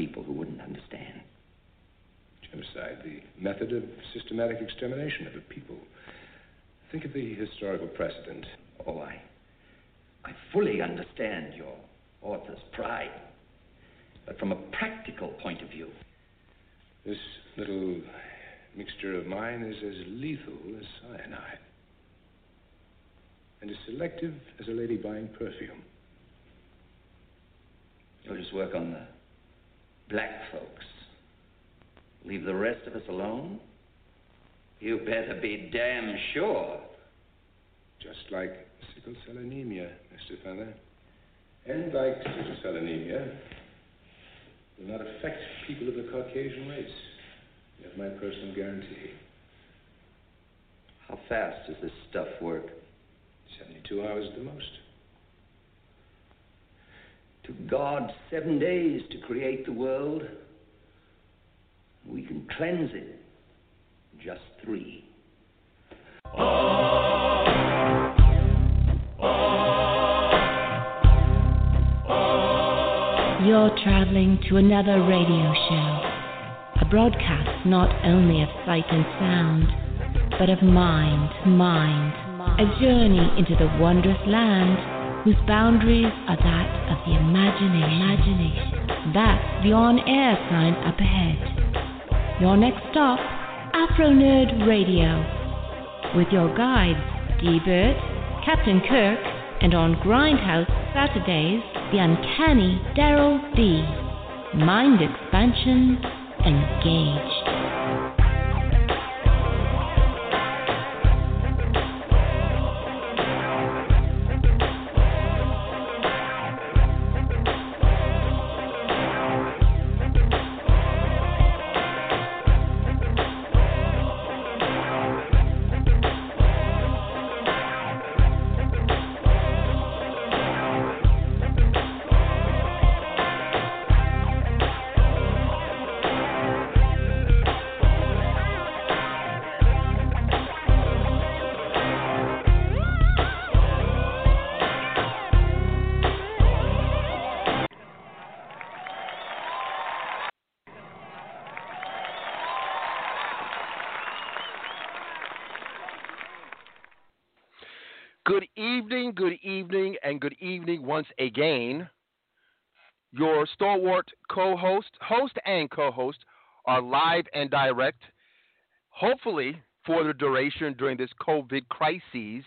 people who wouldn't understand. Genocide, the method of systematic extermination of a people. Think of the historical precedent. Oh, I. I fully understand your author's pride. But from a practical point of view. This little mixture of mine is as lethal as cyanide. And as selective as a lady buying perfume. You'll just work on the black folks. Leave the rest of us alone? You better be damn sure. Just like sickle cell anemia, Mr. Feather. And like sickle cell anemia, will not affect people of the Caucasian race. You have my personal guarantee. How fast does this stuff work? 72 hours at the most. Took God seven days to create the world. We can cleanse it just three. You're traveling to another radio show, a broadcast not only of sight and sound, but of mind, mind, a journey into the wondrous land whose boundaries are that of the imagination. imagination. That's the on-air sign up ahead. Your next stop, Afronerd Radio, with your guides D. Burt, Captain Kirk, and on Grindhouse Saturdays, the uncanny Daryl D. Mind expansion engaged. Evening, good evening, and good evening once again. Your stalwart co host, host, and co host are live and direct, hopefully for the duration during this COVID crisis.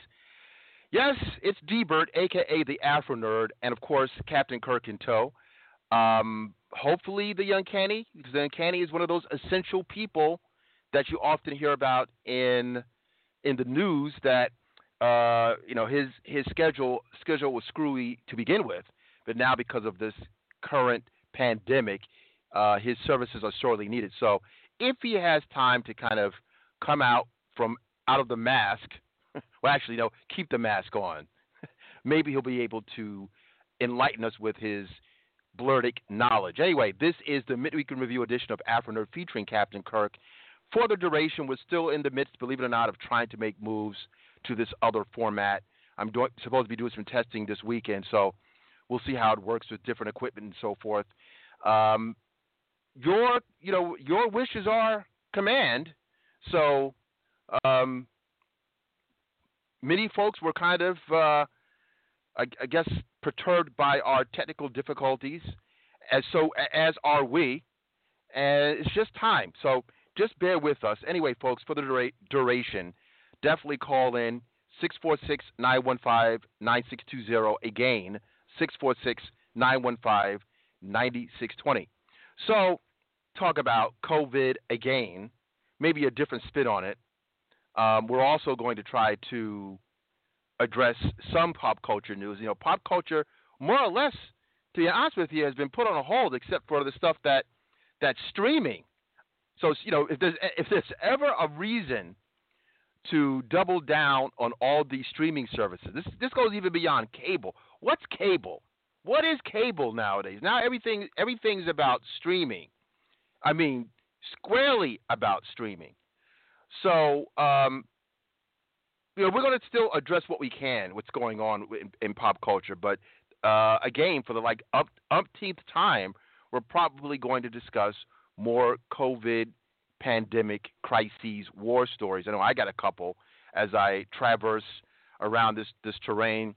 Yes, it's D Burt, aka the Afronerd, and of course, Captain Kirk in tow. Um, hopefully, the Uncanny, because the Uncanny is one of those essential people that you often hear about in in the news that uh, you know his his schedule schedule was screwy to begin with, but now because of this current pandemic, uh, his services are sorely needed. So if he has time to kind of come out from out of the mask, well, actually, no, keep the mask on. Maybe he'll be able to enlighten us with his blurtic knowledge. Anyway, this is the midweek review edition of Afronerd featuring Captain Kirk. For the duration, we're still in the midst, believe it or not, of trying to make moves to this other format. I'm doing, supposed to be doing some testing this weekend, so we'll see how it works with different equipment and so forth. Um, your, you know, your wishes are command. So, um, many folks were kind of, uh, I, I, guess, perturbed by our technical difficulties, as so as are we. And it's just time. So just bear with us. Anyway, folks, for the dura- duration, definitely call in 646 915 9620. Again, 646 915 9620. So, talk about COVID again, maybe a different spin on it. Um, we're also going to try to address some pop culture news. You know, pop culture, more or less, to be honest with you, has been put on a hold except for the stuff that that's streaming. So, you know, if there's if there's ever a reason to double down on all these streaming services. This this goes even beyond cable. What's cable? What is cable nowadays? Now everything everything's about streaming. I mean, squarely about streaming. So, um, you know, we're going to still address what we can, what's going on in, in pop culture. But uh, again, for the like up, umpteenth time, we're probably going to discuss more COVID pandemic crises, war stories. I know I got a couple as I traverse around this this terrain.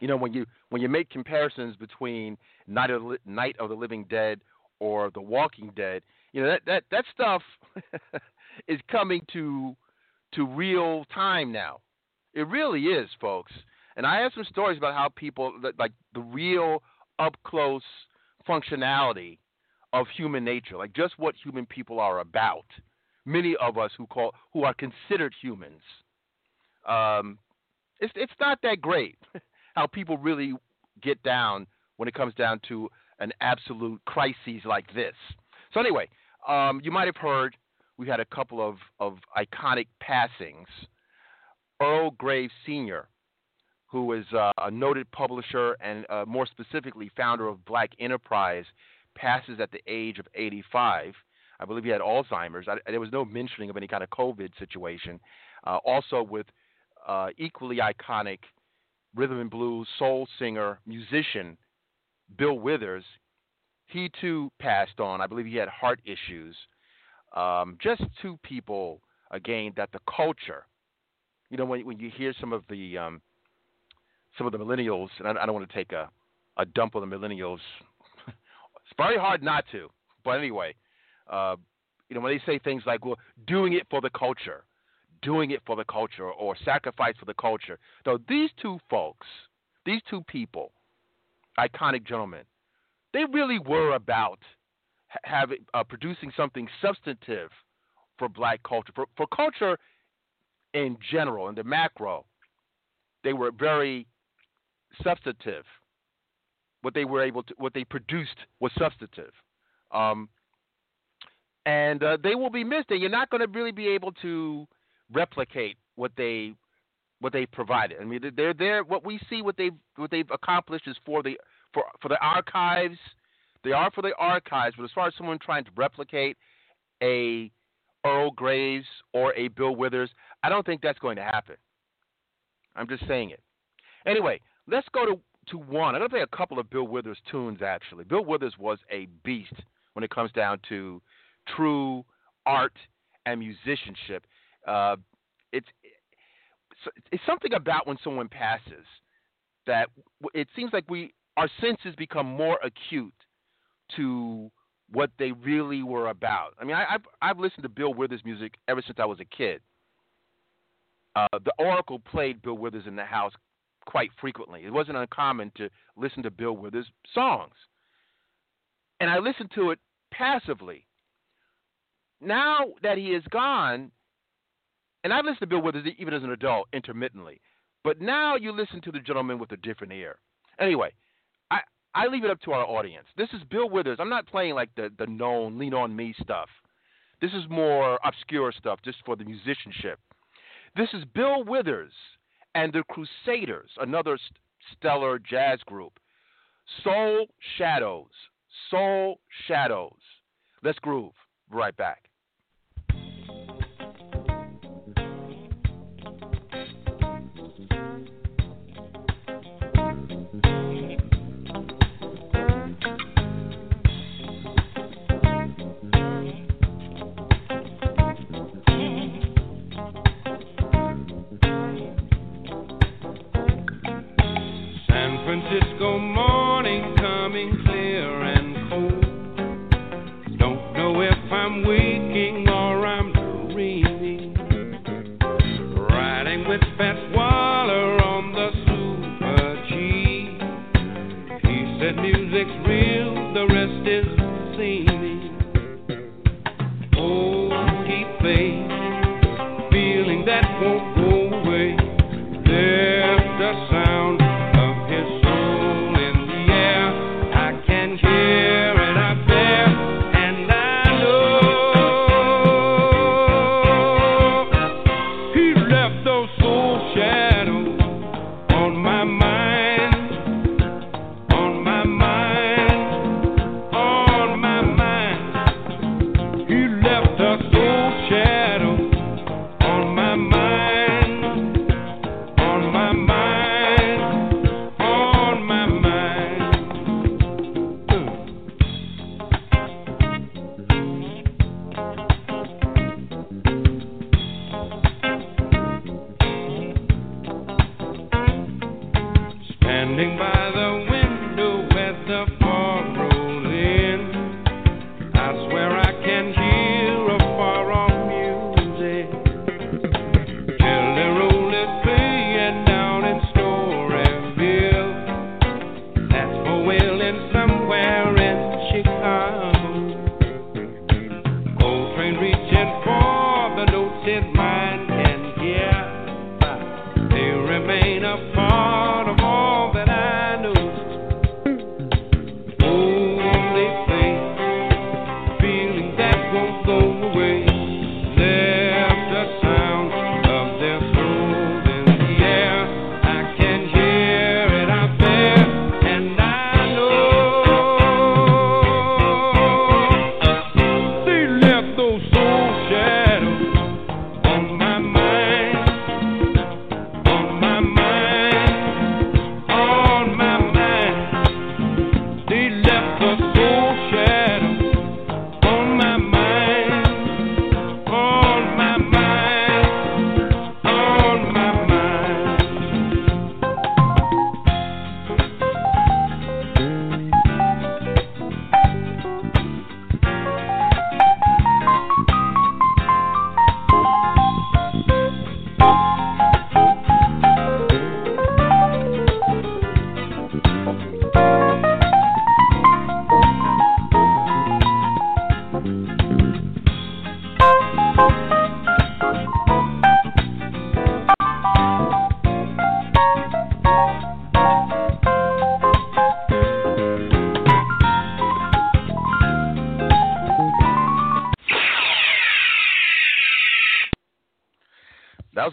You know, when you when you make comparisons between Night of the, Night of the Living Dead or The Walking Dead, you know that that that stuff is coming to to real time now. It really is, folks. And I have some stories about how people like the real up close functionality of human nature, like just what human people are about. Many of us who call who are considered humans, um, it's it's not that great how people really get down when it comes down to an absolute crisis like this. So anyway, um, you might have heard we had a couple of, of iconic passings. Earl Graves Sr., who is uh, a noted publisher and uh, more specifically founder of Black Enterprise, passes at the age of 85. I believe he had Alzheimer's. I, there was no mentioning of any kind of COVID situation. Uh, also, with uh, equally iconic rhythm and blues soul singer, musician Bill Withers, he too passed on. I believe he had heart issues. Um, just two people, again, that the culture, you know, when, when you hear some of the um, some of the millennials, and I, I don't want to take a, a dump on the millennials it's very hard not to. But anyway, uh, you know, when they say things like, well, doing it for the culture, doing it for the culture, or sacrifice for the culture. So these two folks, these two people, iconic gentlemen, they really were about having uh, producing something substantive for black culture, for, for culture in general, in the macro. They were very substantive what they were able to, what they produced was substantive. Um, and uh, they will be missed. And you're not going to really be able to replicate what they what they provided. I mean, they're there. What we see, what they've what they've accomplished is for the for for the archives. They are for the archives. But as far as someone trying to replicate a Earl Graves or a Bill Withers, I don't think that's going to happen. I'm just saying it. Anyway, let's go to to one. I'm going to play a couple of Bill Withers tunes, actually. Bill Withers was a beast when it comes down to true art and musicianship. Uh, it's, it's something about when someone passes that it seems like we our senses become more acute to what they really were about. I mean, I, have I've listened to Bill Withers music ever since I was a kid. Uh, the Oracle played Bill Withers in the house quite frequently. It wasn't uncommon to listen to Bill Withers songs. And I listened to it passively. Now that he is gone, and I listened to Bill Withers even as an adult intermittently, but now you listen to the gentleman with a different ear. Anyway, I, I leave it up to our audience. This is Bill Withers. I'm not playing like the, the known lean on me stuff. This is more obscure stuff just for the musicianship. This is Bill Withers and the Crusaders, another st- stellar jazz group. Soul Shadows. Soul Shadows. Let's groove. Right back. go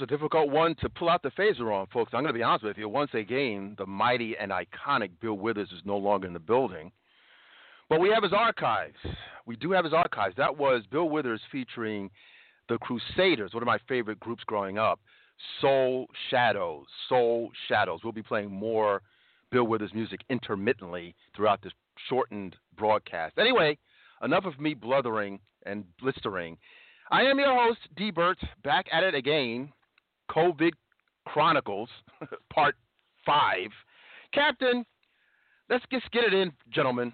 difficult one to pull out the phaser on, folks. I'm going to be honest with you. Once again, the mighty and iconic Bill Withers is no longer in the building. But we have his archives. We do have his archives. That was Bill Withers featuring the Crusaders, one of my favorite groups growing up. Soul Shadows. Soul Shadows. We'll be playing more Bill Withers music intermittently throughout this shortened broadcast. Anyway, enough of me blithering and blistering. I am your host, D. Burt, back at it again COVID Chronicles, Part 5. Captain, let's just get it in, gentlemen.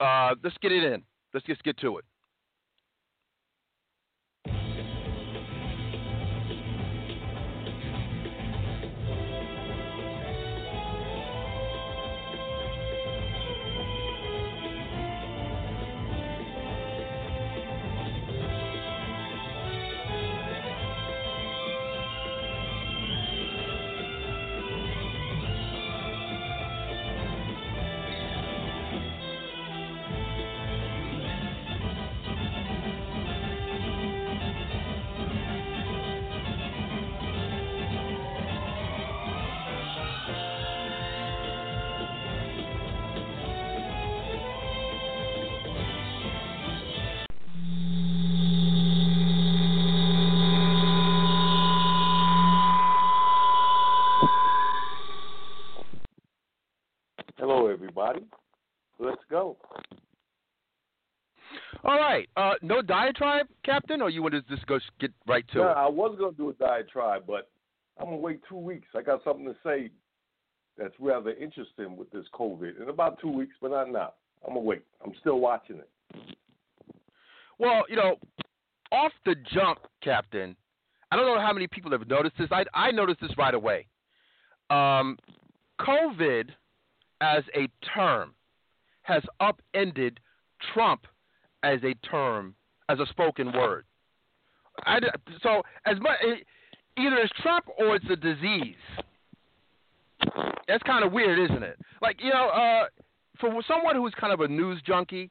Uh, let's get it in. Let's just get to it. No diatribe, Captain, or you want to just go get right to yeah, it? I was going to do a diatribe, but I'm going to wait two weeks. I got something to say that's rather interesting with this COVID in about two weeks, but not now. I'm going to wait. I'm still watching it. Well, you know, off the jump, Captain, I don't know how many people have noticed this. I, I noticed this right away. Um, COVID as a term has upended Trump as a term, as a spoken word. I, so as much either it's Trump or it's a disease. That's kind of weird, isn't it? Like you know, uh, for someone who's kind of a news junkie,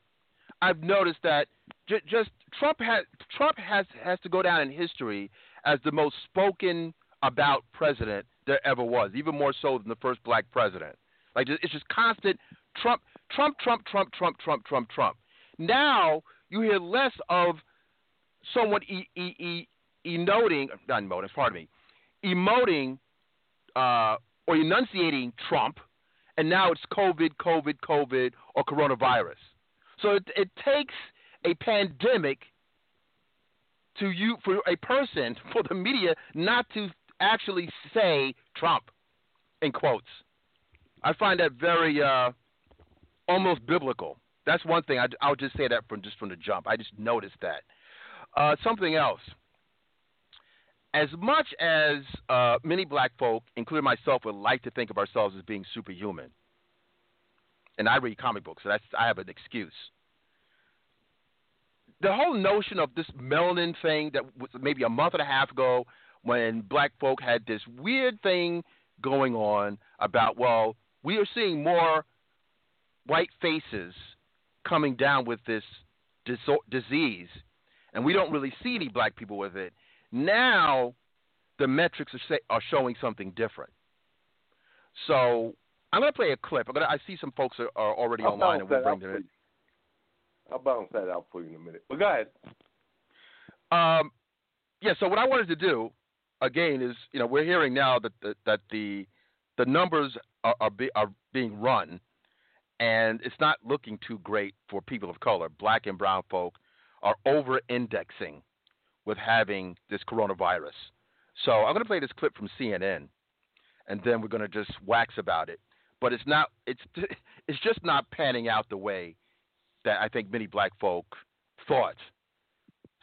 I've noticed that j- just Trump has Trump has has to go down in history as the most spoken about president there ever was, even more so than the first black president. Like it's just constant Trump, Trump, Trump, Trump, Trump, Trump, Trump, Trump. Now you hear less of someone e- e- e- emoting, not emoting, pardon me, emoting uh, or enunciating Trump, and now it's COVID, COVID, COVID, or coronavirus. So it, it takes a pandemic to you for a person for the media not to actually say Trump in quotes. I find that very uh, almost biblical. That's one thing. I, I'll just say that from just from the jump. I just noticed that. Uh, something else. As much as uh, many black folk, including myself, would like to think of ourselves as being superhuman, and I read comic books, so that's I have an excuse. The whole notion of this melanin thing that was maybe a month and a half ago, when black folk had this weird thing going on about, well, we are seeing more white faces coming down with this disease, and we don't really see any black people with it. Now, the metrics are, say, are showing something different. So I'm going to play a clip. I'm gonna, I see some folks are, are already I'll online, and we'll bring them in. I'll bounce that out for you in a minute. But go ahead. Um, yeah. So what I wanted to do, again, is you know we're hearing now that the, that the the numbers are are, be, are being run and it's not looking too great for people of color. Black and brown folk are over indexing with having this coronavirus. So I'm going to play this clip from CNN, and then we're going to just wax about it. But it's not it's it's just not panning out the way that I think many black folk thought.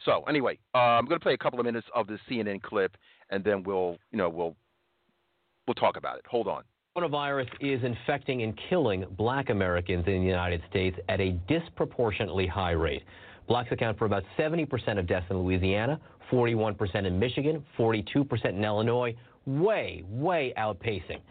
So anyway, uh, I'm going to play a couple of minutes of this CNN clip, and then we'll you know we'll we'll talk about it. Hold on. Coronavirus is infecting and killing black Americans in the United States at a disproportionately high rate. Blacks account for about 70% of deaths in Louisiana, 41% in Michigan, 42% in Illinois, way, way outpacing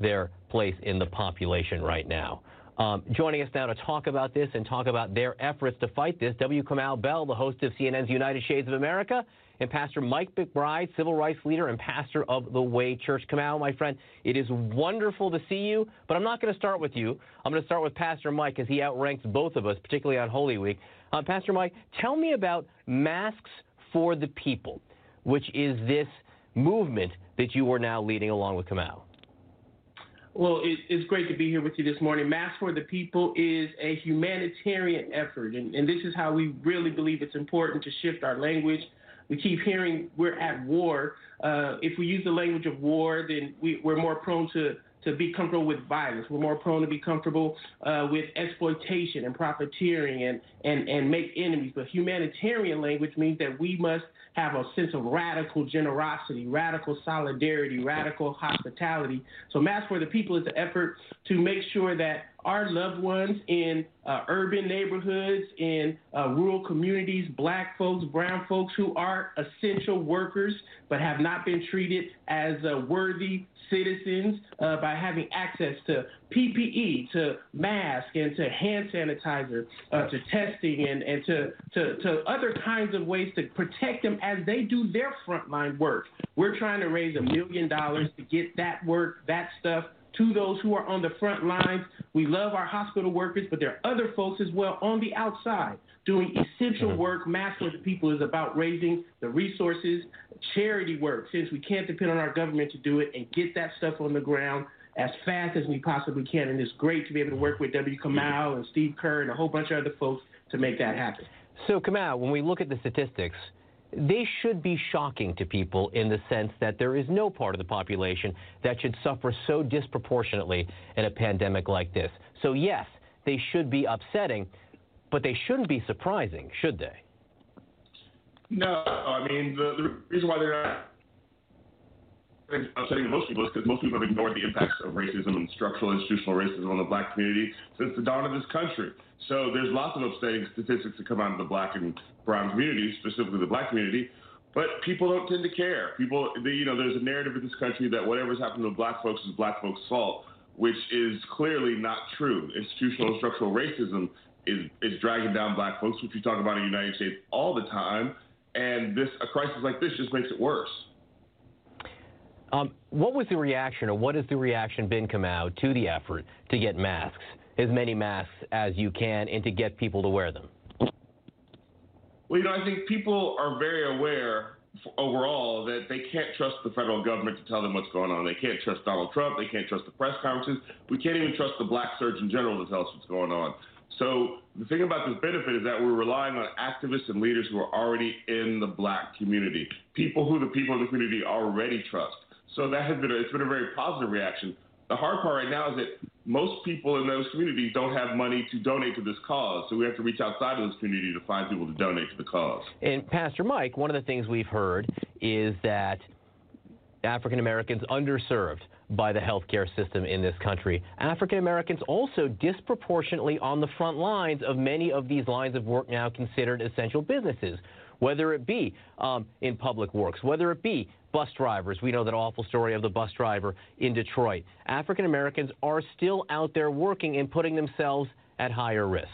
their place in the population right now. Um, joining us now to talk about this and talk about their efforts to fight this, W. Kamau Bell, the host of CNN's United Shades of America, and Pastor Mike McBride, civil rights leader and pastor of the Way Church. Kamau, my friend, it is wonderful to see you, but I'm not going to start with you. I'm going to start with Pastor Mike as he outranks both of us, particularly on Holy Week. Uh, Pastor Mike, tell me about Masks for the People, which is this movement that you are now leading along with Kamau. Well, it, it's great to be here with you this morning. Masks for the People is a humanitarian effort, and, and this is how we really believe it's important to shift our language we keep hearing we're at war. Uh, if we use the language of war, then we, we're more prone to to be comfortable with violence. We're more prone to be comfortable uh, with exploitation and profiteering and, and, and make enemies. But humanitarian language means that we must have a sense of radical generosity, radical solidarity, radical hospitality. So, Mass for the People is the effort to make sure that our loved ones in uh, urban neighborhoods, in uh, rural communities, black folks, brown folks who are essential workers but have not been treated as uh, worthy citizens uh, by having access to PPE, to masks, and to hand sanitizer, uh, to testing, and, and to, to, to other kinds of ways to protect them as they do their frontline work. We're trying to raise a million dollars to get that work, that stuff to those who are on the front lines. We love our hospital workers, but there are other folks as well on the outside doing essential mm-hmm. work. Masks for the People is about raising the resources, charity work, since we can't depend on our government to do it, and get that stuff on the ground as fast as we possibly can. And it's great to be able to work with W. Kamau and Steve Kerr and a whole bunch of other folks to make that happen. So, Kamau, when we look at the statistics, they should be shocking to people in the sense that there is no part of the population that should suffer so disproportionately in a pandemic like this. So, yes, they should be upsetting, but they shouldn't be surprising, should they? No, I mean, the, the reason why they're not upsetting most people is because most people have ignored the impacts of racism and structural institutional racism on the black community since the dawn of this country. So there's lots of upsetting statistics that come out of the black and brown communities, specifically the black community. But people don't tend to care. People, they, you know, there's a narrative in this country that whatever's happened to black folks is black folks' fault, which is clearly not true. Institutional and structural racism is is dragging down black folks, which we talk about in the United States all the time. And this, a crisis like this, just makes it worse. Um, what was the reaction, or what has the reaction been, Kamau, to the effort to get masks, as many masks as you can, and to get people to wear them? Well, you know, I think people are very aware overall that they can't trust the federal government to tell them what's going on. They can't trust Donald Trump. They can't trust the press conferences. We can't even trust the black surgeon general to tell us what's going on. So the thing about this benefit is that we're relying on activists and leaders who are already in the black community, people who the people in the community already trust. So that has been a, it's been a very positive reaction. the hard part right now is that most people in those communities don't have money to donate to this cause. So we have to reach outside of this community to find people to donate to the cause. And Pastor Mike, one of the things we've heard is that African Americans underserved by the healthcare system in this country. African Americans also disproportionately on the front lines of many of these lines of work now considered essential businesses, whether it be um, in public works, whether it be bus drivers. We know that awful story of the bus driver in Detroit. African Americans are still out there working and putting themselves at higher risk.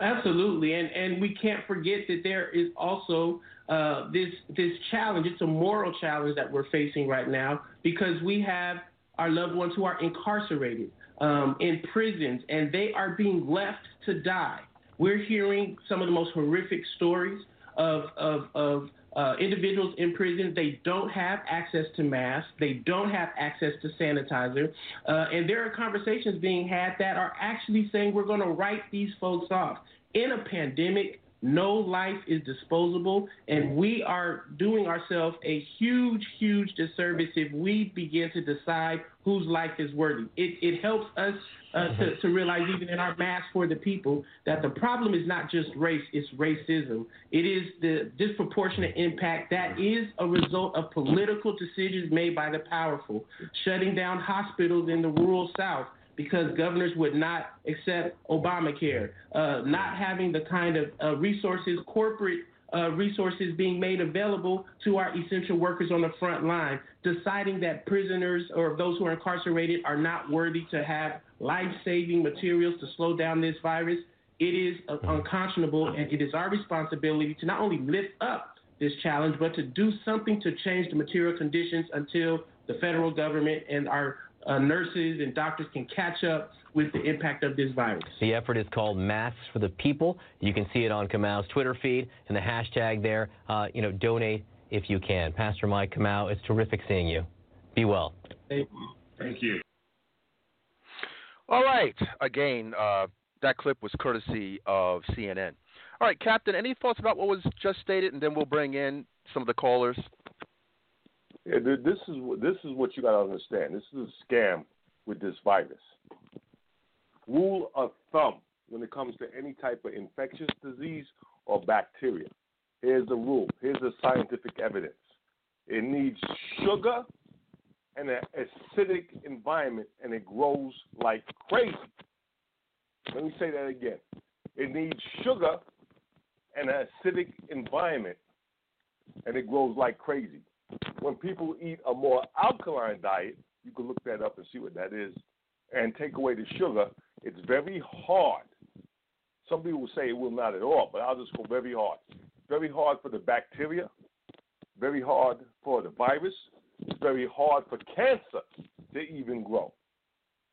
Absolutely, and and we can't forget that there is also uh, this this challenge. It's a moral challenge that we're facing right now because we have our loved ones who are incarcerated um, in prisons, and they are being left to die. We're hearing some of the most horrific stories of of, of uh, individuals in prison, they don't have access to masks, they don't have access to sanitizer, uh, and there are conversations being had that are actually saying we're going to write these folks off. In a pandemic, no life is disposable, and we are doing ourselves a huge, huge disservice if we begin to decide whose life is worthy. It, it helps us uh, to, to realize, even in our Mask for the People, that the problem is not just race, it's racism. It is the disproportionate impact that is a result of political decisions made by the powerful, shutting down hospitals in the rural South because governors would not accept Obamacare, uh, not having the kind of uh, resources, corporate uh, resources being made available to our essential workers on the front line, deciding that prisoners or those who are incarcerated are not worthy to have life saving materials to slow down this virus. It is uh, unconscionable, and it is our responsibility to not only lift up this challenge, but to do something to change the material conditions until the federal government and our uh, nurses and doctors can catch up with the impact of this virus. The effort is called Masks for the People. You can see it on Kamau's Twitter feed and the hashtag there. Uh, you know, donate if you can. Pastor Mike Kamau, it's terrific seeing you. Be well. Thank you. Thank you. All right. Again, uh, that clip was courtesy of CNN. All right, Captain, any thoughts about what was just stated, and then we'll bring in some of the callers. This is this is what you got to understand. This is a scam with this virus. Rule of thumb when it comes to any type of infectious disease or bacteria. Here's the rule. Here's the scientific evidence. It needs sugar and an acidic environment, and it grows like crazy. Let me say that again. It needs sugar and an acidic environment, and it grows like crazy. When people eat a more alkaline diet, you can look that up and see what that is, and take away the sugar, it's very hard. Some people will say it will not at all, but I'll just go very hard. Very hard for the bacteria, very hard for the virus, it's very hard for cancer to even grow.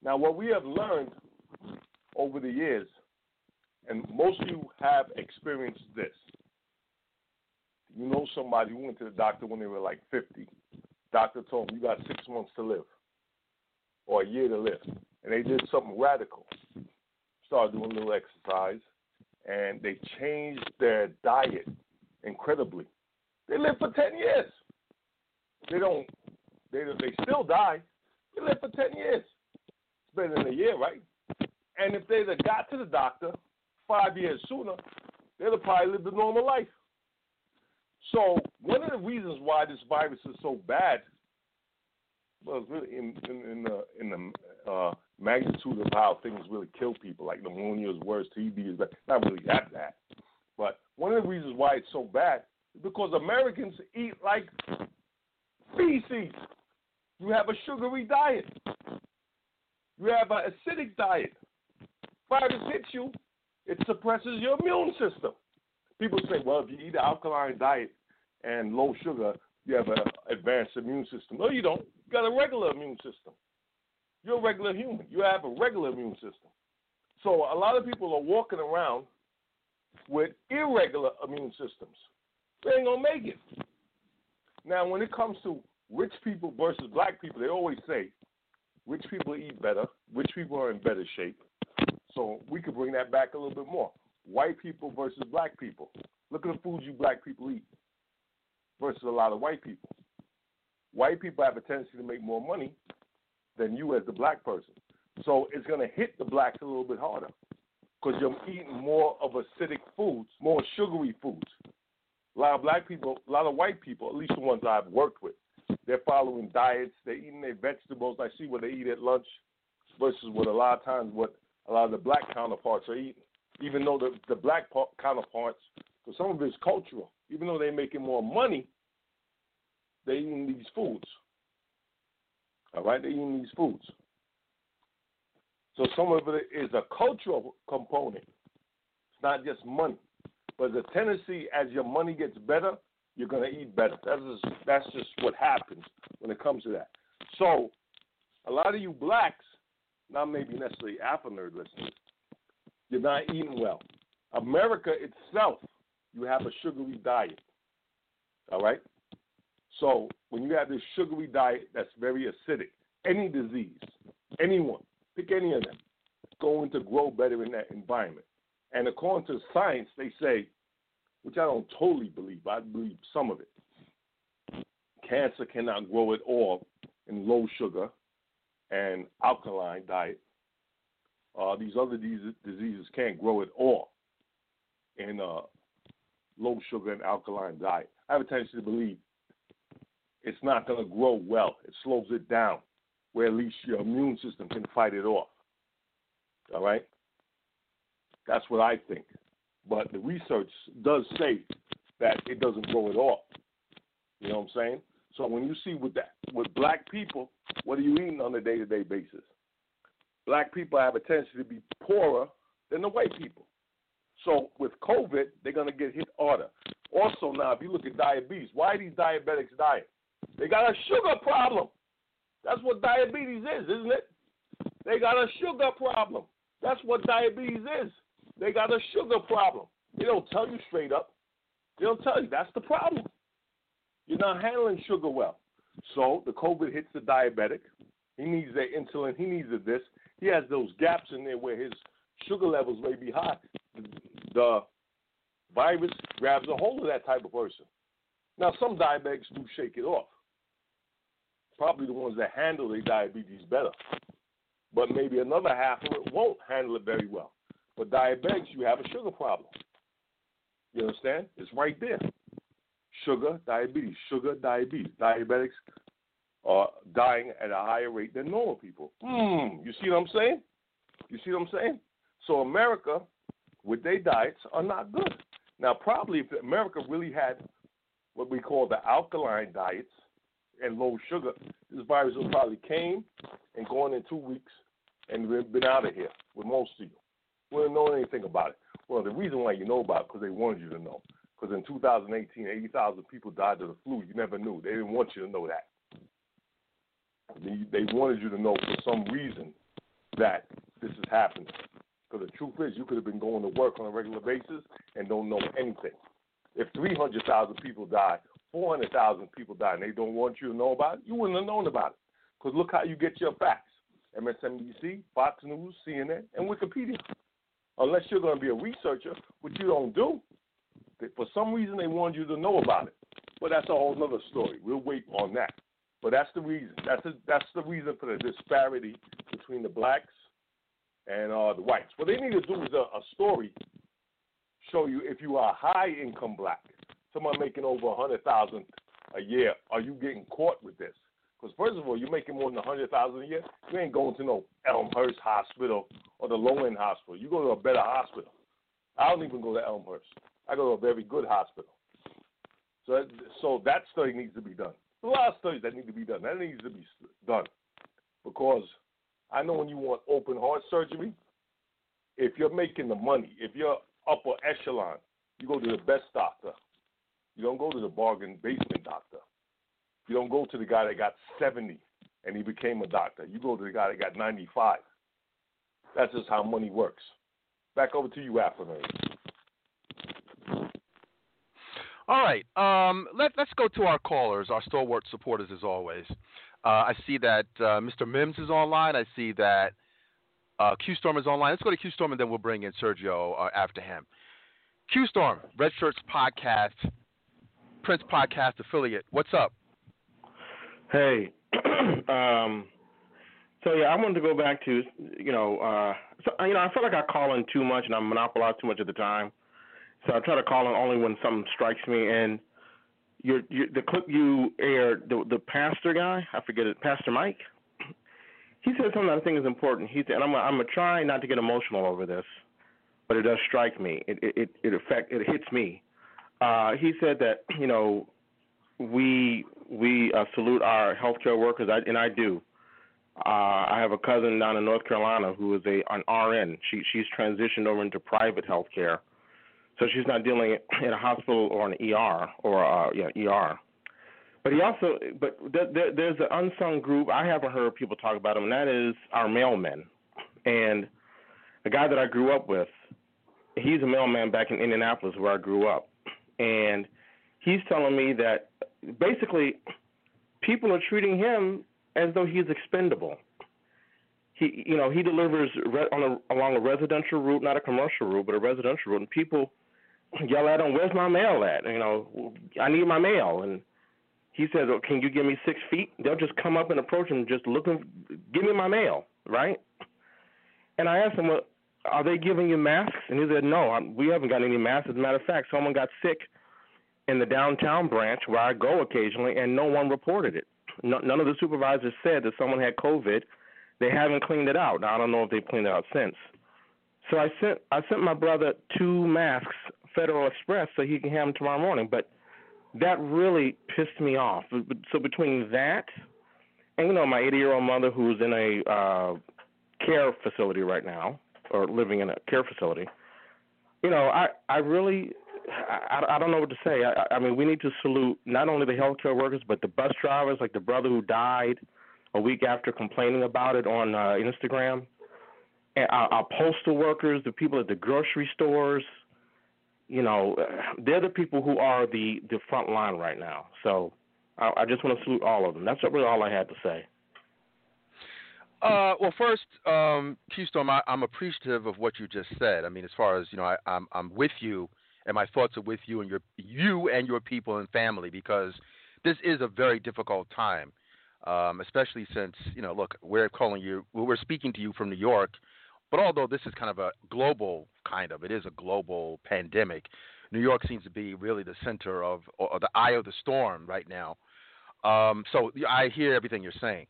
Now, what we have learned over the years, and most of you have experienced this. You know somebody who went to the doctor when they were like 50. Doctor told them, you got six months to live or a year to live. And they did something radical. Started doing a little exercise, and they changed their diet incredibly. They lived for 10 years. They don't. They they still die. They live for ten years. It's better than a year, right? And if they'd have got to the doctor five years sooner, they'd have probably lived a normal life. So one of the reasons why this virus is so bad was really in in, in the in the uh, magnitude of how things really kill people, like pneumonia is worse, TB is bad. Not really that bad, but one of the reasons why it's so bad is because Americans eat like feces. You have a sugary diet. You have an acidic diet. Virus hits you, it suppresses your immune system. People say, well, if you eat an alkaline diet and low sugar, you have an advanced immune system. No, you don't. You got a regular immune system. You're a regular human. You have a regular immune system. So a lot of people are walking around with irregular immune systems. They ain't gonna make it. Now, when it comes to rich people versus black people, they always say rich people eat better, rich people are in better shape. So we could bring that back a little bit more. White people versus black people. Look at the foods you black people eat versus a lot of white people. White people have a tendency to make more money than you as the black person. So it's going to hit the blacks a little bit harder because you're eating more of acidic foods, more sugary foods. A lot of black people, a lot of white people, at least the ones I've worked with, they're following diets. They're eating their vegetables. I see what they eat at lunch versus what a lot of times what a lot of the black counterparts are eating. Even though the the black counterparts, for some of it's cultural. Even though they're making more money, they're eating these foods. All right, they're eating these foods. So some of it is a cultural component. It's not just money. But the tendency as your money gets better, you're gonna eat better. That's just that's just what happens when it comes to that. So a lot of you blacks, not maybe necessarily nerd listeners, you're not eating well. America itself, you have a sugary diet. All right? So when you have this sugary diet that's very acidic, any disease, anyone, pick any of them, going to grow better in that environment. And according to science, they say, which I don't totally believe, I believe some of it. Cancer cannot grow at all in low sugar and alkaline diet. Uh, these other diseases can't grow at all in a low sugar and alkaline diet. I have a tendency to believe it's not going to grow well. It slows it down, where at least your immune system can fight it off. All right? That's what I think. But the research does say that it doesn't grow at all. You know what I'm saying? So when you see with that with black people, what are you eating on a day to day basis? Black people have a tendency to be poorer than the white people. So with COVID, they're gonna get hit harder. Also now, if you look at diabetes, why are these diabetics dying? They got a sugar problem. That's what diabetes is, isn't it? They got a sugar problem. That's what diabetes is. They got a sugar problem. They don't tell you straight up. They don't tell you that's the problem. You're not handling sugar well. So the COVID hits the diabetic. He needs the insulin. He needs this. He has those gaps in there where his sugar levels may be high. The virus grabs a hold of that type of person. Now, some diabetics do shake it off. Probably the ones that handle their diabetes better. But maybe another half of it won't handle it very well. For diabetics, you have a sugar problem. You understand? It's right there. Sugar, diabetes, sugar, diabetes. Diabetics are dying at a higher rate than normal people. Hmm, you see what I'm saying? You see what I'm saying? So America, with their diets, are not good. Now, probably if America really had what we call the alkaline diets and low sugar, this virus would probably came and gone in two weeks and been out of here with most of you. We don't know anything about it. Well, the reason why you know about it because they wanted you to know. Because in 2018, 80,000 people died of the flu. You never knew. They didn't want you to know that. They, they wanted you to know for some reason that this is happening. Because the truth is, you could have been going to work on a regular basis and don't know anything. If 300,000 people die, 400,000 people die, and they don't want you to know about it, you wouldn't have known about it. Because look how you get your facts MSNBC, Fox News, CNN, and Wikipedia unless you're going to be a researcher, which you don't do. For some reason, they wanted you to know about it. But that's a whole other story. We'll wait on that. But that's the reason. That's a, that's the reason for the disparity between the blacks and uh, the whites. What they need to do is a, a story show you if you are a high income black, someone making over a hundred thousand a year, are you getting caught with this? Because first of all, you're making more than a hundred thousand a year. You ain't going to no Elmhurst Hospital or the low end hospital. You go to a better hospital. I don't even go to Elmhurst. I go to a very good hospital. So, so that study needs to be done. A lot of studies that need to be done. That needs to be done because I know when you want open heart surgery, if you're making the money, if you're upper echelon, you go to the best doctor. You don't go to the bargain basement doctor. You don't go to the guy that got 70 and he became a doctor. You go to the guy that got 95. That's just how money works. Back over to you, Afro. All right. Um, let, us go to our callers, our stalwart supporters, as always. Uh, I see that uh, Mr. Mims is online. I see that uh, Q Storm is online. Let's go to Q Storm and then we'll bring in Sergio uh, after him. Q Storm, Red Shirts Podcast, Prince Podcast affiliate. What's up? Hey, um, So yeah, I wanted to go back to you know, uh, so, you know, I feel like I call in too much and I monopolize too much of the time. So I try to call in only when something strikes me. And your, your the clip you aired, the the pastor guy, I forget it, Pastor Mike. He said something I think is important. He said, and I'm I'm gonna try not to get emotional over this, but it does strike me. It it it affect it hits me. Uh, he said that you know we we uh, salute our healthcare workers, I, and I do. Uh, I have a cousin down in North Carolina who is a an RN. She she's transitioned over into private healthcare, so she's not dealing in a hospital or an ER or uh, yeah ER. But he also, but there, there, there's an unsung group I haven't heard people talk about him, and that is our mailmen. And the guy that I grew up with, he's a mailman back in Indianapolis where I grew up, and he's telling me that basically people are treating him as though he's expendable. He, you know, he delivers re- on a, along a residential route, not a commercial route, but a residential route, and people yell at him, "Where's my mail at?" You know, I need my mail, and he says, oh, "Can you give me six feet?" They'll just come up and approach him, just looking, give me my mail, right? And I asked him, "Well, are they giving you masks?" And he said, "No, I'm, we haven't got any masks. As a matter of fact, someone got sick in the downtown branch where I go occasionally, and no one reported it. No, none of the supervisors said that someone had COVID. They haven't cleaned it out. Now I don't know if they've cleaned it out since. So I sent I sent my brother two masks, Federal Express, so he can have them tomorrow morning. But that really pissed me off. So between that and you know my 80 year old mother who's in a uh, care facility right now or living in a care facility, you know I I really I, I don't know what to say. I, I mean, we need to salute not only the healthcare workers, but the bus drivers, like the brother who died a week after complaining about it on uh, Instagram, and our, our postal workers, the people at the grocery stores. You know, they're the people who are the the front line right now. So I, I just want to salute all of them. That's really all I had to say. Uh, well, first, um, Keystone, I, I'm appreciative of what you just said. I mean, as far as you know, I, I'm I'm with you and my thoughts are with you and your you and your people and family because this is a very difficult time, um, especially since you know, look, we're calling you, we're speaking to you from New York, but although this is kind of a global kind of, it is a global pandemic. New York seems to be really the center of or the eye of the storm right now. Um, so I hear everything you're saying.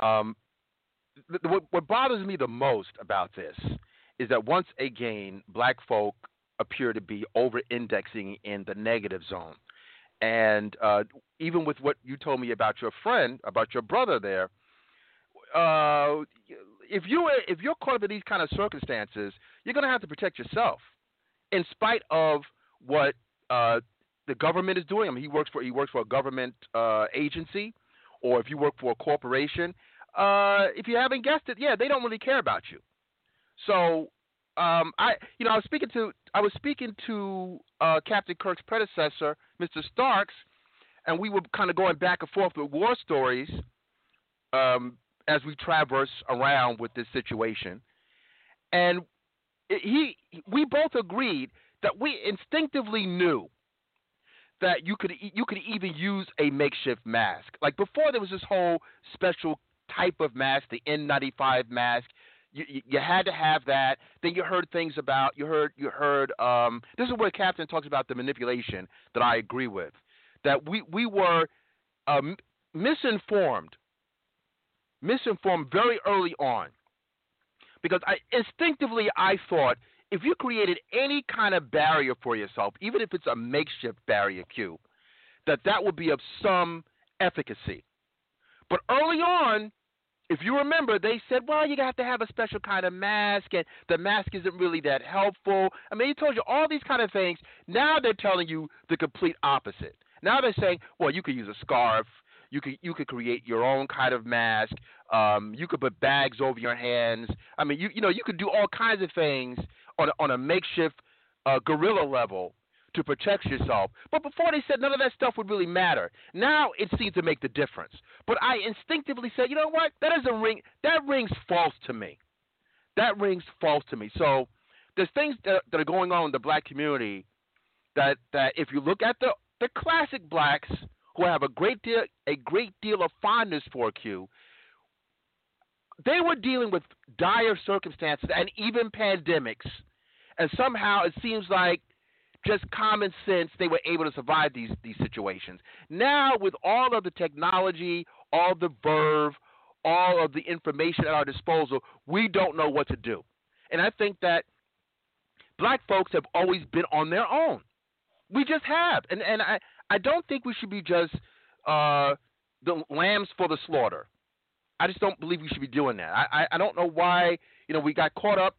Um, what, what bothers me the most about this is that once again, black folk appear to be over indexing in the negative zone. And uh, even with what you told me about your friend, about your brother there, uh, if you if you're caught up in these kind of circumstances, you're going to have to protect yourself, in spite of what uh, the government is doing. I mean, he works for he works for a government uh, agency, or if you work for a corporation. Uh, if you haven't guessed it, yeah, they don't really care about you. So um, I, you know, I was speaking to I was speaking to uh, Captain Kirk's predecessor, Mr. Starks, and we were kind of going back and forth with war stories um, as we traverse around with this situation, and he, we both agreed that we instinctively knew that you could you could even use a makeshift mask. Like before, there was this whole special type of mask, the N95 mask you, you had to have that. Then you heard things about you heard you heard. Um, this is where Captain talks about the manipulation that I agree with. That we we were um, misinformed, misinformed very early on, because I instinctively I thought if you created any kind of barrier for yourself, even if it's a makeshift barrier, Q, that that would be of some efficacy. But early on, if you remember, they said, well, you have to have a special kind of mask, and the mask isn't really that helpful. I mean, he told you all these kind of things. Now they're telling you the complete opposite. Now they're saying, well, you could use a scarf. You could you could create your own kind of mask. Um, you could put bags over your hands. I mean, you you know you could do all kinds of things on a, on a makeshift uh, guerrilla level to protect yourself. But before they said none of that stuff would really matter. Now it seems to make the difference. But I instinctively said, you know what? That doesn't ring. That rings false to me. That rings false to me. So there's things that, that are going on in the black community that that if you look at the the classic blacks who have a great deal a great deal of fondness for Q, they were dealing with dire circumstances and even pandemics, and somehow it seems like just common sense they were able to survive these these situations. Now with all of the technology, all the verve, all of the information at our disposal, we don't know what to do. And I think that black folks have always been on their own. We just have, and and I I don't think we should be just uh, the lambs for the slaughter. I just don't believe we should be doing that. I, I I don't know why you know we got caught up,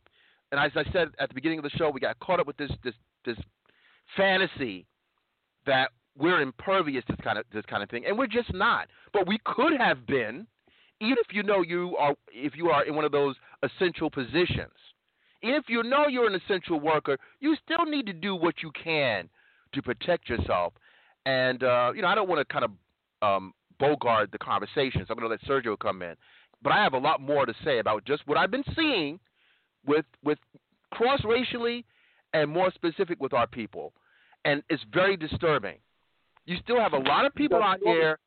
and as I said at the beginning of the show, we got caught up with this this this fantasy that we're impervious to this kind of this kind of thing, and we're just not. But we could have been, even if you know you are if you are in one of those essential positions. If you know you're an essential worker, you still need to do what you can to protect yourself. And uh, you know, I don't want to kind of um, bogart the conversation, so I'm going to let Sergio come in. But I have a lot more to say about just what I've been seeing with with cross racially and more specific with our people, and it's very disturbing. You still have a lot of people out here.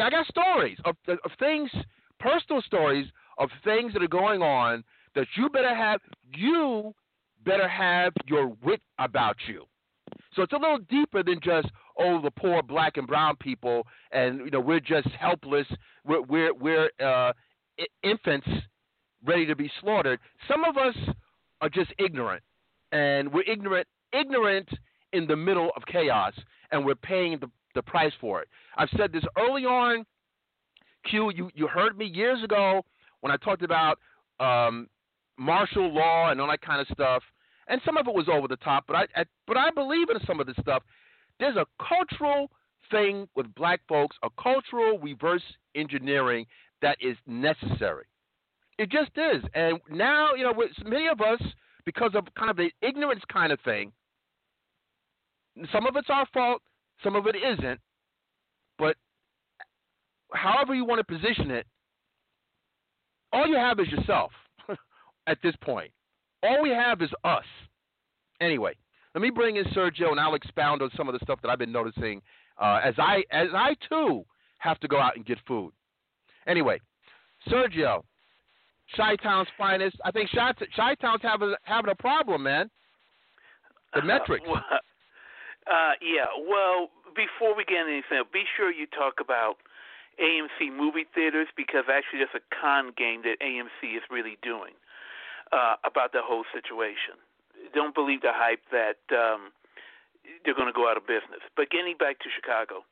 I got stories of, of things, personal stories of things that are going on that you better have. You better have your wit about you. So it's a little deeper than just oh the poor black and brown people, and you know we're just helpless. We're we're, we're uh, infants ready to be slaughtered. Some of us are just ignorant, and we're ignorant ignorant in the middle of chaos, and we're paying the the price for it. I've said this early on. Q, you you heard me years ago when I talked about um, martial law and all that kind of stuff and some of it was over the top. But I, I but I believe in some of this stuff. There's a cultural thing with black folks, a cultural reverse engineering that is necessary. It just is. And now, you know, with many of us, because of kind of the ignorance kind of thing, some of it's our fault, some of it isn't. But however you want to position it, all you have is yourself at this point. All we have is us. Anyway, let me bring in Sergio, and I'll expound on some of the stuff that I've been noticing uh, as I as I too have to go out and get food. Anyway, Sergio, Chi Town's finest. I think Chi Town's having having a problem, man. The metrics. Uh, well, uh, yeah. Well, before we get anything, be sure you talk about AMC movie theaters because actually, there's a con game that AMC is really doing uh, about the whole situation. Don't believe the hype that um, they're going to go out of business. But getting back to Chicago,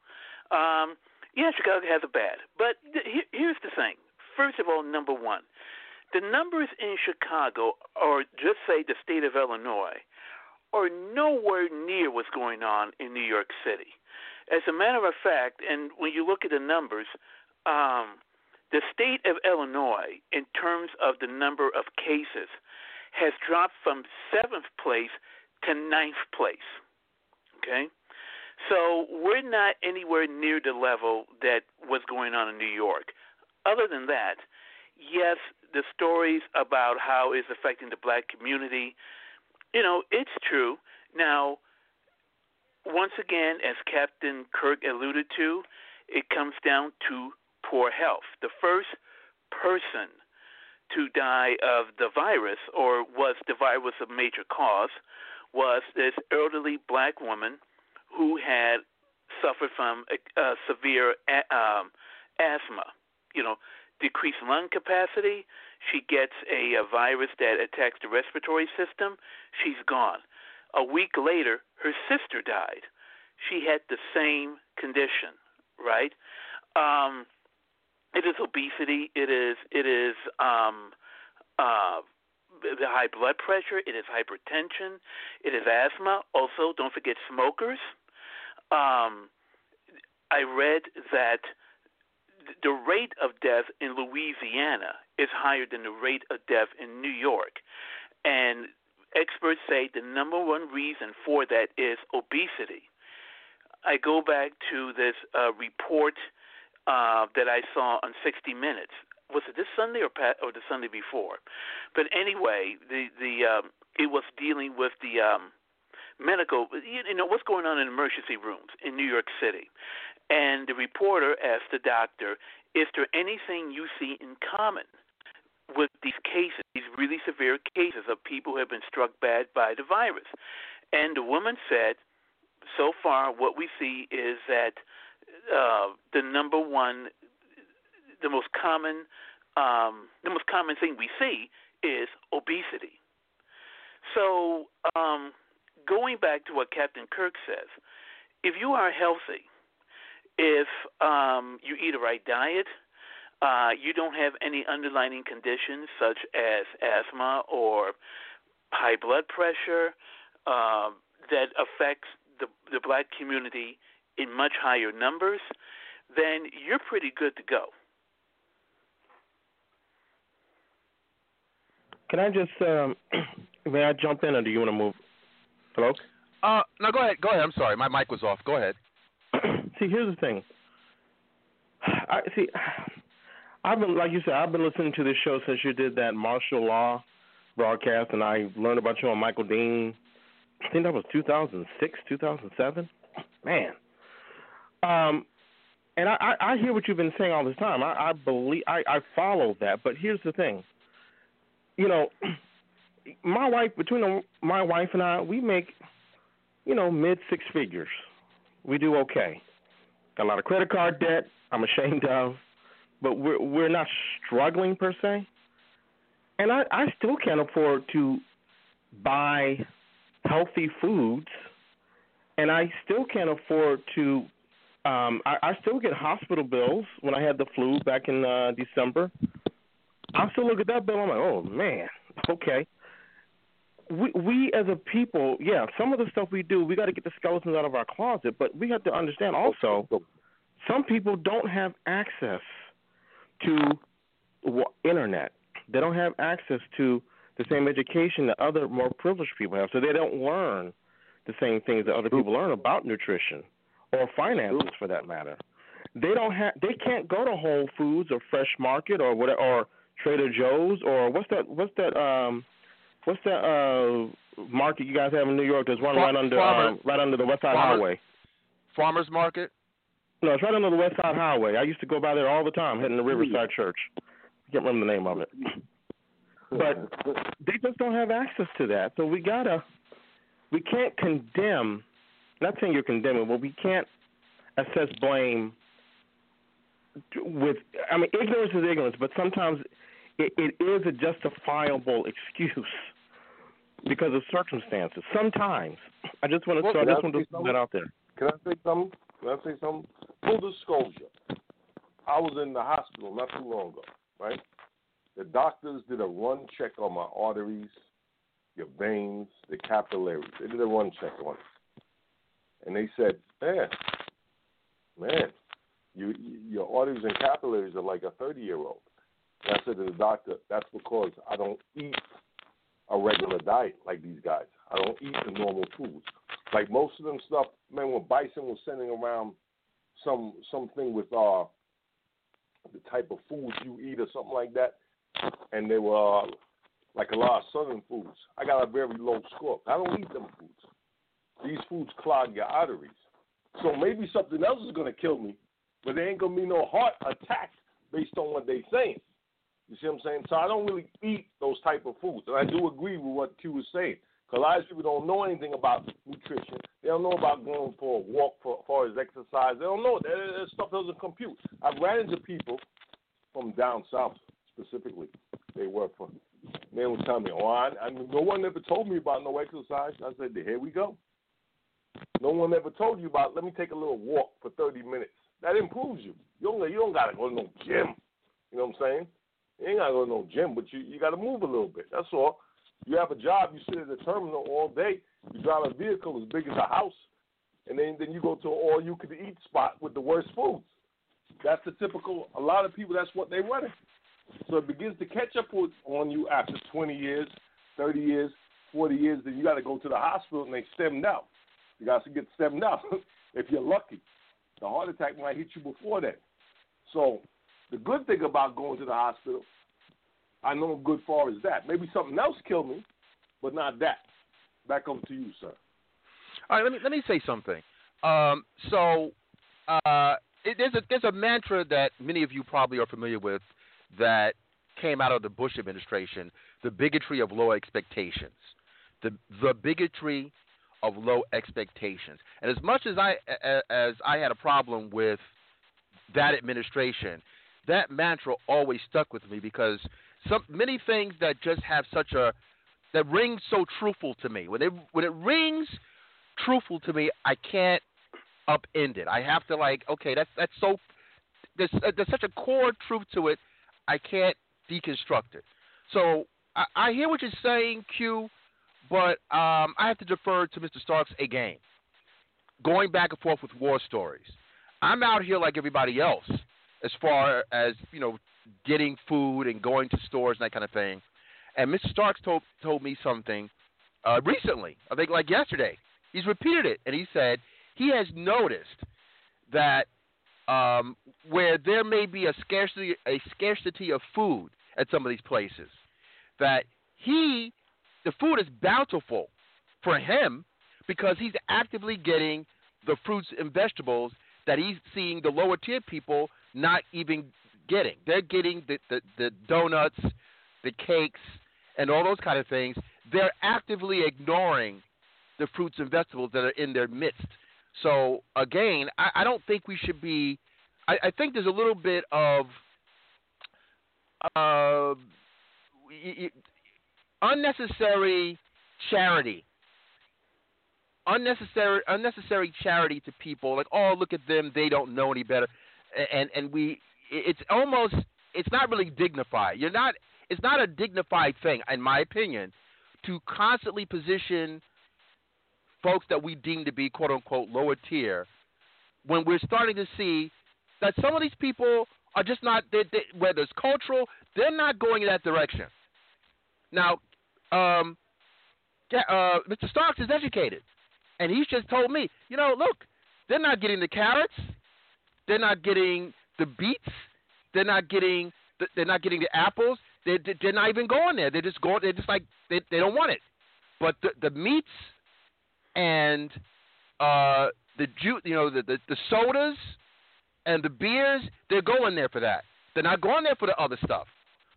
um, yeah, Chicago has a bad. But th- here's the thing. First of all, number one, the numbers in Chicago, or just say the state of Illinois, are nowhere near what's going on in New York City. As a matter of fact, and when you look at the numbers, um, the state of Illinois, in terms of the number of cases, has dropped from seventh place to ninth place. Okay? So we're not anywhere near the level that was going on in New York. Other than that, yes, the stories about how it's affecting the black community, you know, it's true. Now, once again, as Captain Kirk alluded to, it comes down to poor health. The first person to die of the virus, or was the virus a major cause, was this elderly black woman who had suffered from a severe a, um, asthma. You know, decreased lung capacity. She gets a, a virus that attacks the respiratory system. She's gone. A week later, her sister died. She had the same condition, right? Um, it is obesity. It is it is um, uh, the high blood pressure. It is hypertension. It is asthma. Also, don't forget smokers. Um, I read that the rate of death in Louisiana is higher than the rate of death in New York, and experts say the number one reason for that is obesity. I go back to this uh, report uh, that I saw on 60 Minutes. Was it this Sunday or Pat, or the Sunday before? But anyway, the the um, it was dealing with the um, medical. You know what's going on in emergency rooms in New York City, and the reporter asked the doctor, "Is there anything you see in common with these cases, these really severe cases of people who have been struck bad by the virus. And the woman said, so far, what we see is that uh, the number one, the most common, um, the most common thing we see is obesity. So, um, going back to what Captain Kirk says, if you are healthy, if um, you eat a right diet, uh, you don't have any underlying conditions such as asthma or high blood pressure uh, that affects the, the black community in much higher numbers, then you're pretty good to go. Can I just um, may I jump in, or do you want to move? Hello. Uh, no, go ahead. Go ahead. I'm sorry, my mic was off. Go ahead. see, here's the thing. I see. I've been, like you said, I've been listening to this show since you did that martial law broadcast, and I learned about you on Michael Dean. I think that was 2006, 2007. Man. Um, and I, I, hear what you've been saying all this time. I, I believe I, I follow that, but here's the thing. You know, my wife between my wife and I, we make, you know, mid six figures. We do okay. Got a lot of credit card debt. I'm ashamed of but we're we're not struggling per se. And I, I still can't afford to buy healthy foods, and I still can't afford to. Um, I, I still get hospital bills when I had the flu back in uh, December. I still look at that bill. I'm like, oh man, okay. We we as a people, yeah, some of the stuff we do, we got to get the skeletons out of our closet. But we have to understand also, some people don't have access to internet. They don't have access to the same education that other more privileged people have, so they don't learn the same things that other people learn about nutrition or finances, for that matter. They don't have. They can't go to Whole Foods or Fresh Market or what or Trader Joe's or what's that? What's that? Um, what's that uh, market you guys have in New York? There's one right under Farmer, um, right under the West Side Farmer, Highway. Farmers Market. No, it's right under the West Side Highway. I used to go by there all the time, heading to Riverside Church. I can't remember the name of it. But they just don't have access to that. So we gotta, we can't condemn. Not saying you're condemning, but we can't assess blame with. I mean, ignorance is ignorance, but sometimes it, it is a justifiable excuse because of circumstances. Sometimes. I just want to. Well, so I just want to put that out there. Can I say something? Can I say something? Full disclosure. I was in the hospital not too long ago, right? The doctors did a run check on my arteries, your veins, the capillaries. They did a run check on it. And they said, man, man, you, your arteries and capillaries are like a 30 year old. I said to the doctor, that's because I don't eat a regular diet like these guys. I don't eat the normal foods. Like most of them stuff, man, when Bison was sending around some something with uh the type of foods you eat or something like that, and they were uh, like a lot of southern foods. I got a very low score. I don't eat them foods. These foods clog your arteries. So maybe something else is gonna kill me, but there ain't gonna be no heart attack based on what they're saying. You see what I'm saying? So I don't really eat those type of foods, and I do agree with what Q was saying. Because a lot of people don't know anything about nutrition. They don't know about going for a walk for, far as exercise. They don't know. That, that stuff doesn't compute. I've ran into people from down south specifically. They work for. They would tell me, "Oh, I, I no one ever told me about no exercise." I said, "Here we go." No one ever told you about. Let me take a little walk for 30 minutes. That improves you. You don't. You don't gotta go to no gym. You know what I'm saying? You ain't gotta go to no gym, but you you gotta move a little bit. That's all. You have a job, you sit at the terminal all day, you drive a vehicle as big as a house, and then, then you go to an all you can eat spot with the worst foods. That's the typical, a lot of people, that's what they running. So it begins to catch up with, on you after 20 years, 30 years, 40 years, then you got to go to the hospital and they stemmed out. You got to get stemmed out if you're lucky. The heart attack might hit you before that. So the good thing about going to the hospital I know I'm good far as that. Maybe something else killed me, but not that. Back over to you, sir. All right, let me let me say something. Um, so uh, it, there's a there's a mantra that many of you probably are familiar with that came out of the Bush administration, the bigotry of low expectations. The the bigotry of low expectations. And as much as I as I had a problem with that administration, that mantra always stuck with me because some many things that just have such a that rings so truthful to me. When it when it rings truthful to me, I can't upend it. I have to like, okay, that's that's so there's uh, there's such a core truth to it. I can't deconstruct it. So I, I hear what you're saying, Q, but um, I have to defer to Mr. Starks again. Going back and forth with war stories. I'm out here like everybody else, as far as you know, getting food and going to stores and that kind of thing. And Mr. Starks told told me something uh, recently. I think like yesterday. He's repeated it, and he said he has noticed that um, where there may be a scarcity a scarcity of food at some of these places, that he the food is bountiful for him because he's actively getting the fruits and vegetables that he's seeing the lower tier people not even getting. They're getting the, the, the donuts, the cakes, and all those kind of things. They're actively ignoring the fruits and vegetables that are in their midst. So again, I, I don't think we should be. I, I think there's a little bit of uh, unnecessary charity. Unnecessary unnecessary charity to people. Like oh look at them. They don't know any better. And and we it's almost it's not really dignified. You're not it's not a dignified thing in my opinion to constantly position folks that we deem to be quote unquote lower tier when we're starting to see that some of these people are just not they, they, whether it's cultural they're not going in that direction. Now um, uh, Mr. Starks is educated, and he's just told me, you know, look, they're not getting the carrots, they're not getting the beets, they're not getting the, they're not getting the apples. They, they're not even going there. They're just going. They're just like they, they don't want it. But the the meats and uh, the ju- you know the, the the sodas and the beers, they're going there for that. They're not going there for the other stuff.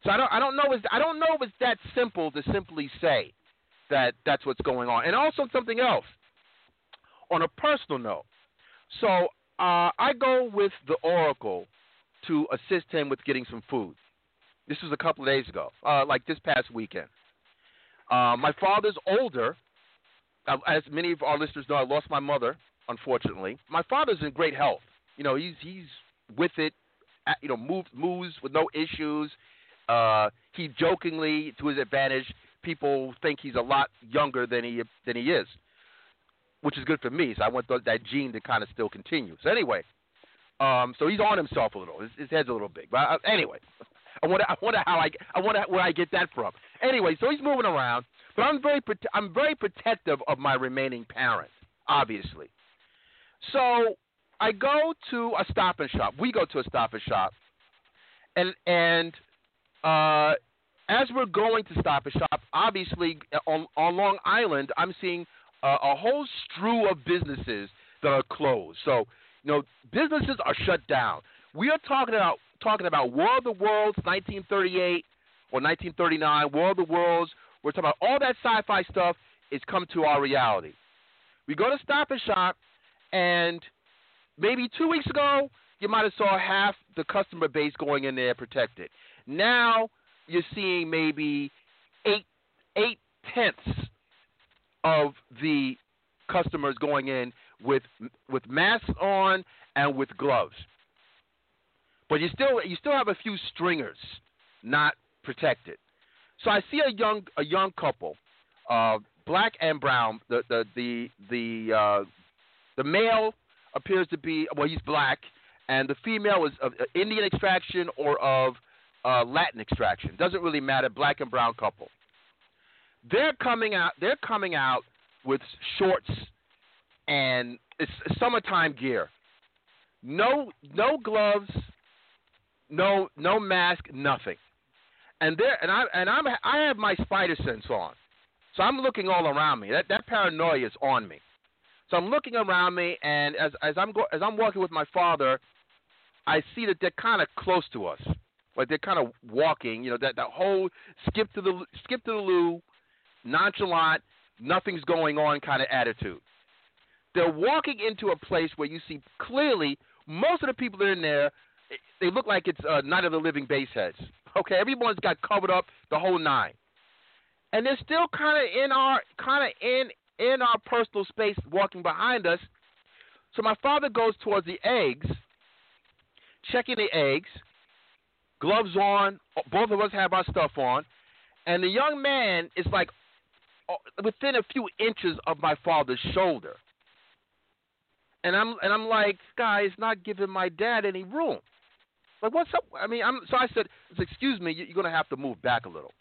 So I don't I don't know if I don't know if it's that simple to simply say that that's what's going on. And also something else on a personal note. So uh, I go with the Oracle to assist him with getting some food. This was a couple of days ago, uh, like this past weekend. Uh, my father's older. Uh, as many of our listeners know, I lost my mother, unfortunately. My father's in great health. You know, he's he's with it. You know, moves moves with no issues. Uh, he jokingly, to his advantage, people think he's a lot younger than he than he is, which is good for me. So I want th- that gene to kind of still continue. So anyway, um, so he's on himself a little. His, his head's a little big. But uh, anyway, I wonder, I wonder how I, I wonder where I get that from. Anyway, so he's moving around, but I'm very, I'm very protective of my remaining parent, obviously. So I go to a Stop and Shop. We go to a Stop and Shop, and and uh, as we're going to Stop and Shop, obviously on, on Long Island, I'm seeing uh, a whole strew of businesses that are closed. So, you know, businesses are shut down. We are talking about talking about War of the Worlds, 1938 or 1939, War of the Worlds. We're talking about all that sci-fi stuff is come to our reality. We go to Stop and Shop, and maybe two weeks ago, you might have saw half the customer base going in there protected. Now you're seeing maybe eight eight tenths of the customers going in with with masks on and with gloves. But you still you still have a few stringers not protected. So I see a young a young couple, uh, black and brown. The the the the uh, the male appears to be well he's black, and the female is of Indian extraction or of uh, Latin extraction. Doesn't really matter. Black and brown couple. They're coming out. They're coming out with shorts and it's summertime gear. No, no gloves. No, no mask. Nothing. And there, and I, and I'm, I have my spider sense on, so I'm looking all around me. That that paranoia is on me. So I'm looking around me, and as as I'm go, as I'm walking with my father, I see that they're kind of close to us Like they're kind of walking, you know, that that whole skip to the skip to the loo, nonchalant, nothing's going on kind of attitude. They're walking into a place where you see clearly most of the people that are in there, they look like it's uh, Night of the Living Baseheads. Okay, everyone's got covered up the whole nine, and they're still kind of in our kind of in in our personal space, walking behind us. So my father goes towards the eggs, checking the eggs, gloves on. Both of us have our stuff on, and the young man is like uh, within a few inches of my father's shoulder. And I'm and I'm like, guy is not giving my dad any room. Like, what's up? I mean, I'm so I said, excuse me, you're gonna have to move back a little.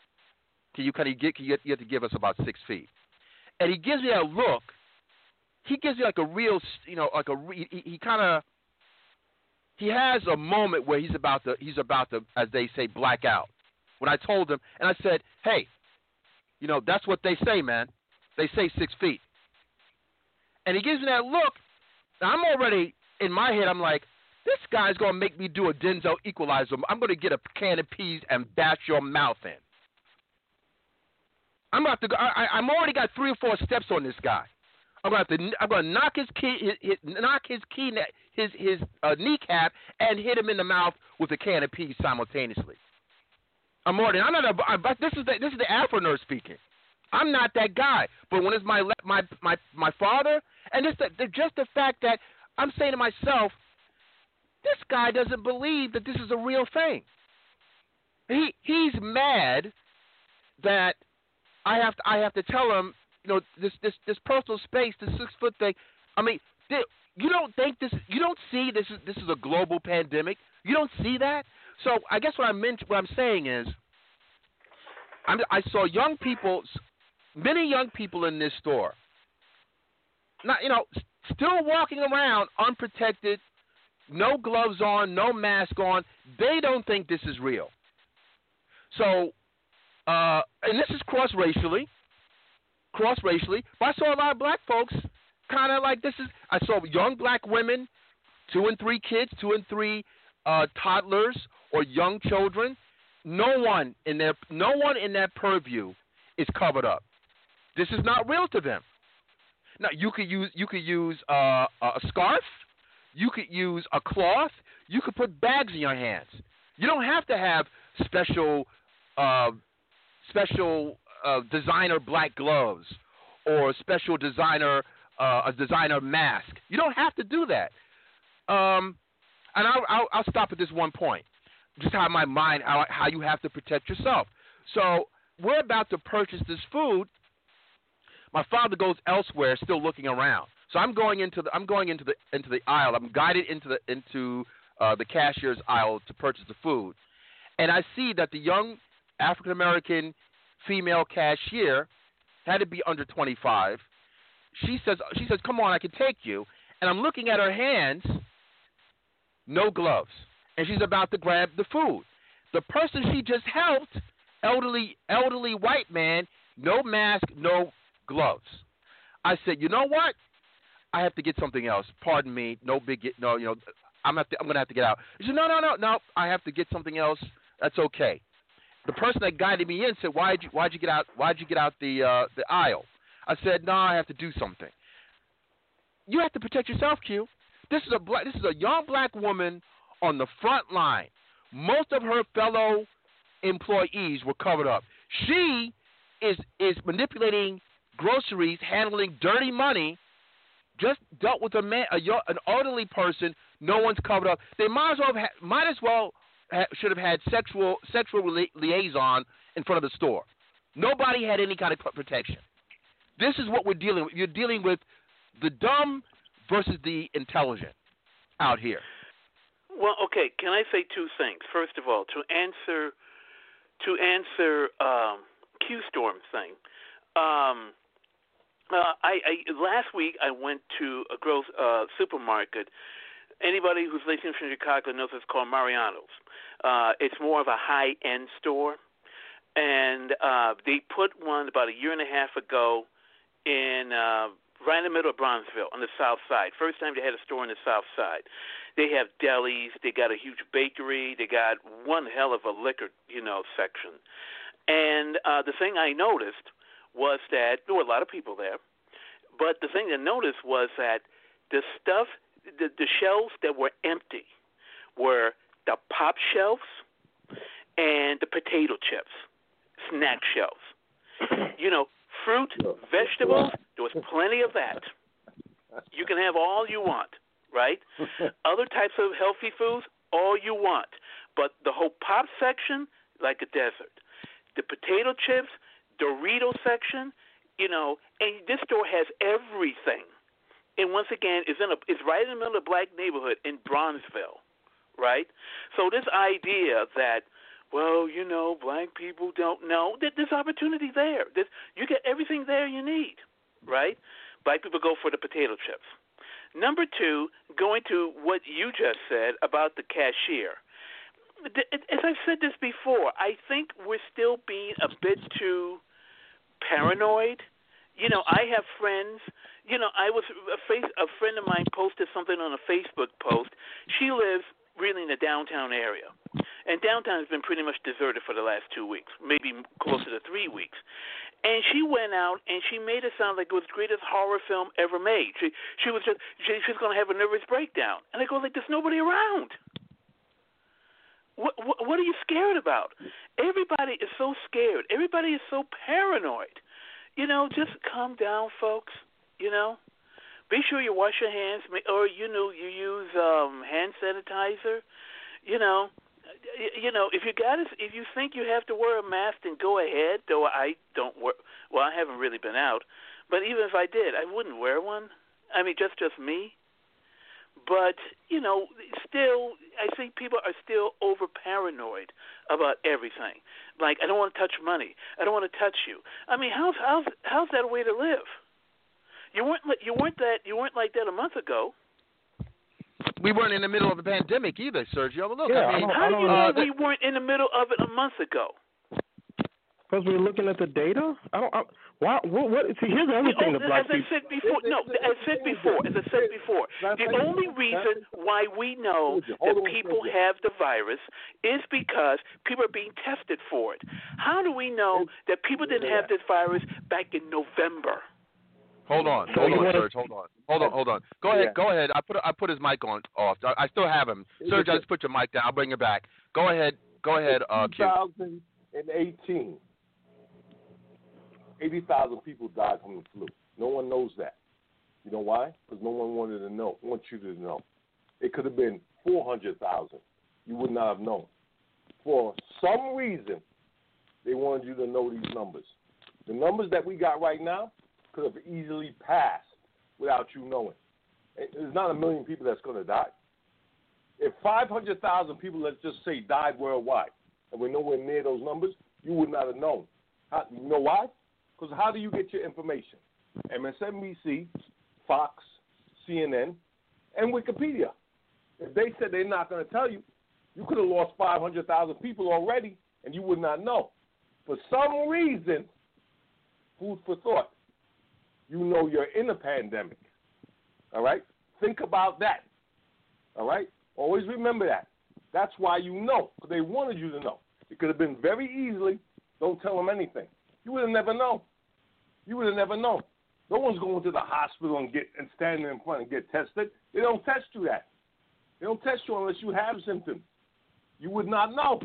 Can you kind of get? Can you, you have to give us about six feet? And he gives me a look. He gives me like a real, you know, like a he, he kind of he has a moment where he's about to he's about to, as they say, black out. When I told him, and I said, hey, you know, that's what they say, man. They say six feet. And he gives me that look. Now I'm already in my head. I'm like, this guy's gonna make me do a Denzel Equalizer. I'm gonna get a can of peas and bash your mouth in. I'm about to go. I, I'm already got three or four steps on this guy. I'm gonna have to. I'm gonna knock his key, his, his, knock his key, his his uh, kneecap, and hit him in the mouth with a can of peas simultaneously. I'm already. I'm not a. I, this is the this is the Afronerd speaking. I'm not that guy. But when it's my my my my father, and it's the just the fact that I'm saying to myself, this guy doesn't believe that this is a real thing. He he's mad that I have to I have to tell him, you know, this this this personal space, this six foot thing. I mean, you don't think this? You don't see this is this is a global pandemic. You don't see that. So I guess what I meant, what I'm saying is, I'm, I saw young people, many young people in this store, not you know, still walking around unprotected, no gloves on, no mask on. They don't think this is real. So, uh, and this is cross racially, cross racially. But I saw a lot of black folks kind of like this is. I saw young black women, two and three kids, two and three uh, toddlers or young children. No one in their no one in that purview is covered up. This is not real to them. Now you could use you could use uh, a scarf, you could use a cloth, you could put bags in your hands. You don't have to have special uh, special uh, designer black gloves or special designer uh, a designer mask. You don't have to do that. Um, and I'll, I'll, I'll, stop at this one point. Just how my mind, how, how you have to protect yourself. So we're about to purchase this food. My father goes elsewhere, still looking around. So I'm going into the I'm going into the into the aisle. I'm guided into the into uh, the cashier's aisle to purchase the food, and I see that the young African American female cashier had to be under 25. She says she says, "Come on, I can take you." And I'm looking at her hands, no gloves, and she's about to grab the food. The person she just helped, elderly elderly white man, no mask, no gloves. I said, "You know what? I have to get something else. Pardon me, no big no, you know, I'm have to, I'm gonna have to get out." She said, "No, no, no, no. I have to get something else. That's okay." The person that guided me in said, "Why'd you Why'd you get out Why'd you get out the uh, the aisle?" I said, "No, I have to do something." You have to protect yourself, Q. This is a black, this is a young black woman on the front line. Most of her fellow employees were covered up. She is is manipulating groceries, handling dirty money. Just dealt with a man, a, an elderly person. No one's covered up. They might as well have, might as well ha, should have had sexual sexual li- liaison in front of the store. Nobody had any kind of protection. This is what we're dealing with. You're dealing with the dumb versus the intelligent out here. Well, okay. Can I say two things? First of all, to answer to answer um, Q Storm thing. Um, uh, I, I last week I went to a gross uh, supermarket. Anybody who's listening from Chicago knows it's called Mariano's. Uh, it's more of a high end store, and uh, they put one about a year and a half ago in uh, right in the middle of Bronzeville on the south side. First time they had a store on the south side. They have delis, they got a huge bakery, they got one hell of a liquor, you know, section. And uh the thing I noticed was that there were a lot of people there. But the thing I noticed was that the stuff the, the shelves that were empty were the pop shelves and the potato chips, snack shelves. You know, fruit, vegetables, there was plenty of that. You can have all you want, right? Other types of healthy foods, all you want. But the whole pop section, like a desert. The potato chips, Dorito section, you know, and this store has everything. And once again, it's in a it's right in the middle of a black neighborhood in Bronzeville, right? So this idea that well, you know, black people don't know. There's opportunity there. There's, you get everything there you need, right? Black people go for the potato chips. Number two, going to what you just said about the cashier. As I've said this before, I think we're still being a bit too paranoid. You know, I have friends. You know, I was a face. A friend of mine posted something on a Facebook post. She lives really in the downtown area. And downtown has been pretty much deserted for the last two weeks, maybe closer to three weeks. And she went out and she made it sound like it was the greatest horror film ever made. She she was just she, she's going to have a nervous breakdown. And I go like, there's nobody around. What, what what are you scared about? Everybody is so scared. Everybody is so paranoid. You know, just calm down, folks. You know, be sure you wash your hands, or you know you use um hand sanitizer. You know, you know if you got if you think you have to wear a mask, then go ahead. Though I don't wear. Well, I haven't really been out, but even if I did, I wouldn't wear one. I mean, just just me. But you know, still, I think people are still over paranoid about everything. Like, I don't want to touch money. I don't want to touch you. I mean, how's how's how's that a way to live? You weren't you weren't that you weren't like that a month ago. We weren't in the middle of a pandemic either, Sergio. Look, yeah, I mean, I how do you uh, know we weren't in the middle of it a month ago? Because we're looking at the data. I don't. I, why? What? what see, here's the other thing that black as I said before, no, as I said before, as I said before, the only reason why we know that people have the virus is because people are being tested for it. How do we know that people didn't have this virus back in November? Hold on, So hold on, wanna- Serge. Hold on, hold on, hold on. Go ahead, go ahead. I put I put his mic on off. I, I still have him. Serge, I just put your mic down. I'll bring it back. Go ahead, go ahead, uh, 2018, 80,000 people died from the flu. No one knows that. You know why? Because no one wanted to know. Want you to know. It could have been 400,000. You would not have known. For some reason, they wanted you to know these numbers. The numbers that we got right now could have easily passed without you knowing. There's not a million people that's going to die. If 500,000 people, let's just say, died worldwide, and we're nowhere near those numbers, you would not have known. How, you know why? Because how do you get your information? MSNBC, Fox, CNN, and Wikipedia. If they said they're not going to tell you, you could have lost 500,000 people already, and you would not know. For some reason, food for thought, you know you're in a pandemic. All right? Think about that. All right? Always remember that. That's why you know, they wanted you to know. It could have been very easily, don't tell them anything. You would have never known. You would have never known. No one's going to the hospital and get and standing in front and get tested. They don't test you that. They don't test you unless you have symptoms. You would not know.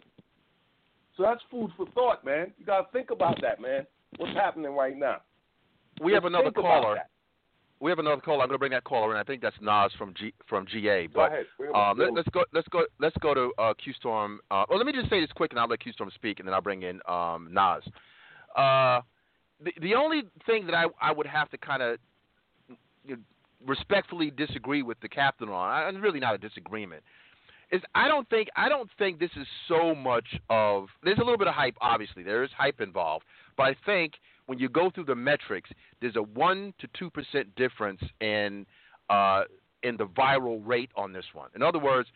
So that's food for thought, man. You got to think about that, man. What's happening right now? We have another caller. We have another caller. I'm going to bring that caller in. I think that's Nas from G from GA. Go But ahead. Um, let, us go. Let's go. Let's go to uh, Q Storm. Uh, well, let me just say this quick, and I'll let Q Storm speak, and then I'll bring in um, Nas. Uh, the the only thing that I I would have to kind of respectfully disagree with the captain on, and really not a disagreement, is I don't think I don't think this is so much of. There's a little bit of hype, obviously. There is hype involved, but I think when you go through the metrics, there's a one to two percent difference in uh, in the viral rate on this one. In other words,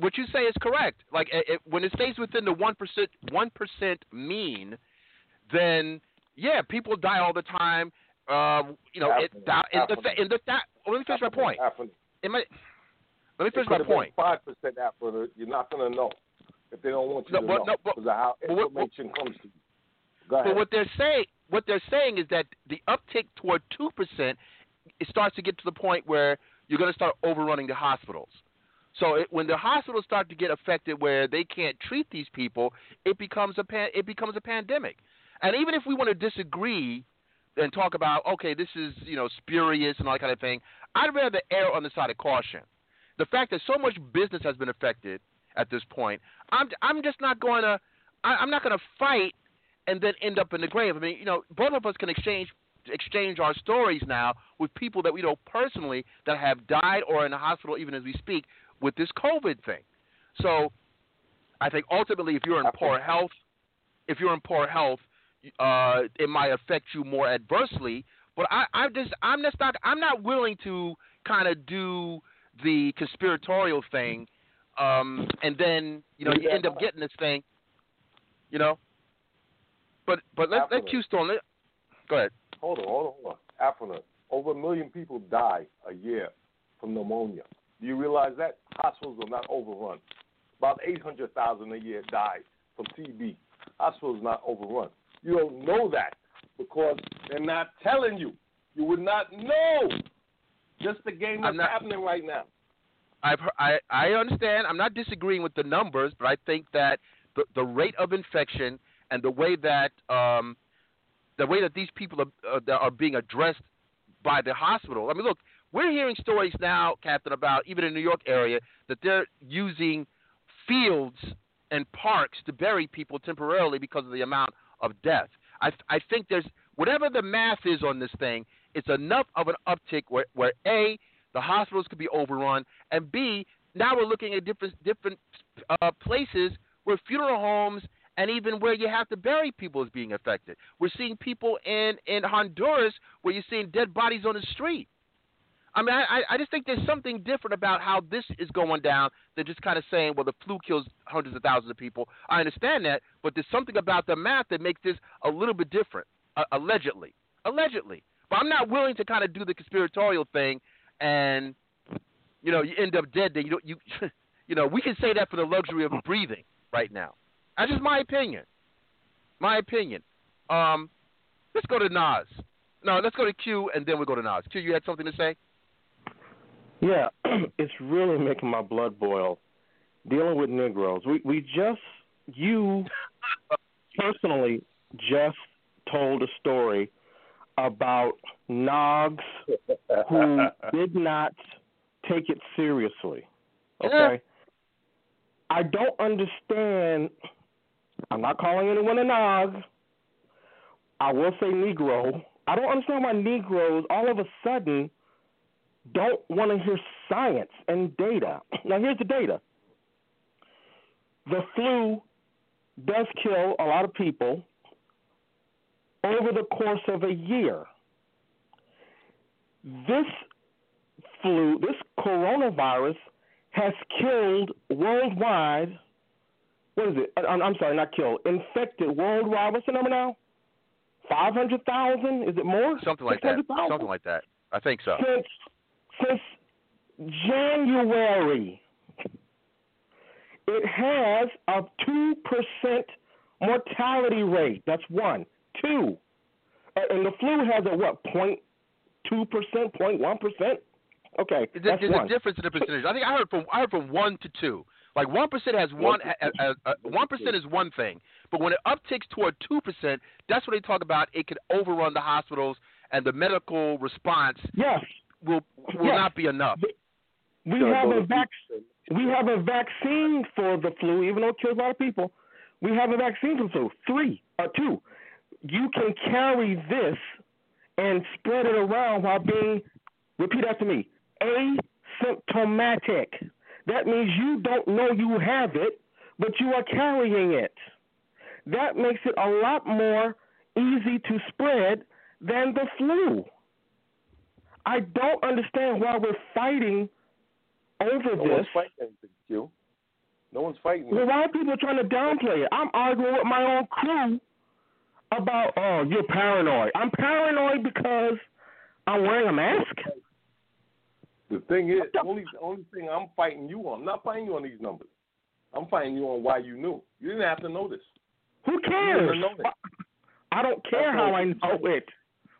what you say is correct. Like it, when it stays within the one percent one percent mean, then yeah, people die all the time. Uh, you know, it, in the in the that. Let me finish my point. Let me finish my point. Five percent after you're not going to know if they don't want you No, to but- know no, but- how information comes to you. Go ahead. But what they're saying, what they're saying is that the uptick toward two percent, it starts to get to the point where you're going to start overrunning the hospitals. So it, when the hospitals start to get affected, where they can't treat these people, it becomes a pan, it becomes a pandemic. And even if we want to disagree and talk about, okay, this is you know spurious and all that kind of thing, I'd rather err on the side of caution. The fact that so much business has been affected at this point, I'm I'm just not going to I, I'm not going to fight and then end up in the grave. I mean, you know, both of us can exchange exchange our stories now with people that we know personally that have died or in the hospital even as we speak with this COVID thing. So, I think ultimately, if you're in poor health, if you're in poor health, uh, it might affect you more adversely. But I, I just, I'm just not, I'm not willing to kind of do the conspiratorial thing, um, and then you know you end up getting this thing, you know. But but let let Q Stone. Let, go ahead. Hold on, hold on, hold on. Africa, over a million people die a year from pneumonia. Do you realize that? Hospitals are not overrun. About 800,000 a year die from TB. Hospitals not overrun. You don't know that because they're not telling you. You would not know. Just the game that's not- happening right now. I've heard, I I understand. I'm not disagreeing with the numbers, but I think that the the rate of infection and the way that um the way that these people are uh, are being addressed by the hospital. I mean, look, we're hearing stories now, Captain, about even in the New York area that they're using fields and parks to bury people temporarily because of the amount of death. I I think there's whatever the math is on this thing, it's enough of an uptick where where a the hospitals could be overrun, and B, now we're looking at different different uh, places where funeral homes and even where you have to bury people is being affected. We're seeing people in in Honduras where you're seeing dead bodies on the street. I mean, I, I just think there's something different about how this is going down than just kind of saying, well, the flu kills hundreds of thousands of people. I understand that, but there's something about the math that makes this a little bit different, uh, allegedly. Allegedly. But I'm not willing to kind of do the conspiratorial thing and, you know, you end up dead. Then you don't, you, you know, we can say that for the luxury of breathing right now. That's just my opinion. My opinion. Um, let's go to Nas. No, let's go to Q and then we go to Nas. Q, you had something to say? Yeah, it's really making my blood boil dealing with Negroes. We we just you personally just told a story about Nogs who did not take it seriously. Okay? I don't understand I'm not calling anyone a Nog. I will say Negro. I don't understand why Negroes all of a sudden don't want to hear science and data. Now, here's the data the flu does kill a lot of people over the course of a year. This flu, this coronavirus, has killed worldwide. What is it? I'm, I'm sorry, not killed. Infected worldwide. What's the number now? Five hundred thousand? Is it more? Something like that. 600,000? Something like that. I think so. Since since January, it has a two percent mortality rate. That's one. Two, Uh, and the flu has a what? Point two percent, point one percent. Okay, There's, that's there's one. a difference in the percentage. I think I heard from I heard from one to two. Like one percent has one one percent is one thing, but when it upticks toward two percent, that's when they talk about it could overrun the hospitals and the medical response. Yes, will will Yes. not be enough. We have a vac- we have a vaccine for the flu, even though it kills a lot of people. We have a vaccine for the flu. Three, uh, two. You can carry this and spread it around while being, repeat after me, asymptomatic. That means you don't know you have it, but you are carrying it. That makes it a lot more easy to spread than the flu. I don't understand why we're fighting over No this. one's fighting anything, Q. No one's fighting. Well, why are people trying to downplay it? I'm arguing with my own crew. about oh you're paranoid. I'm paranoid because I'm wearing a mask. The thing is, only the only thing I'm fighting you on, I'm not fighting you on these numbers. I'm fighting you on why you knew. You didn't have to know this. Who cares? Know I don't care That's how. I know it.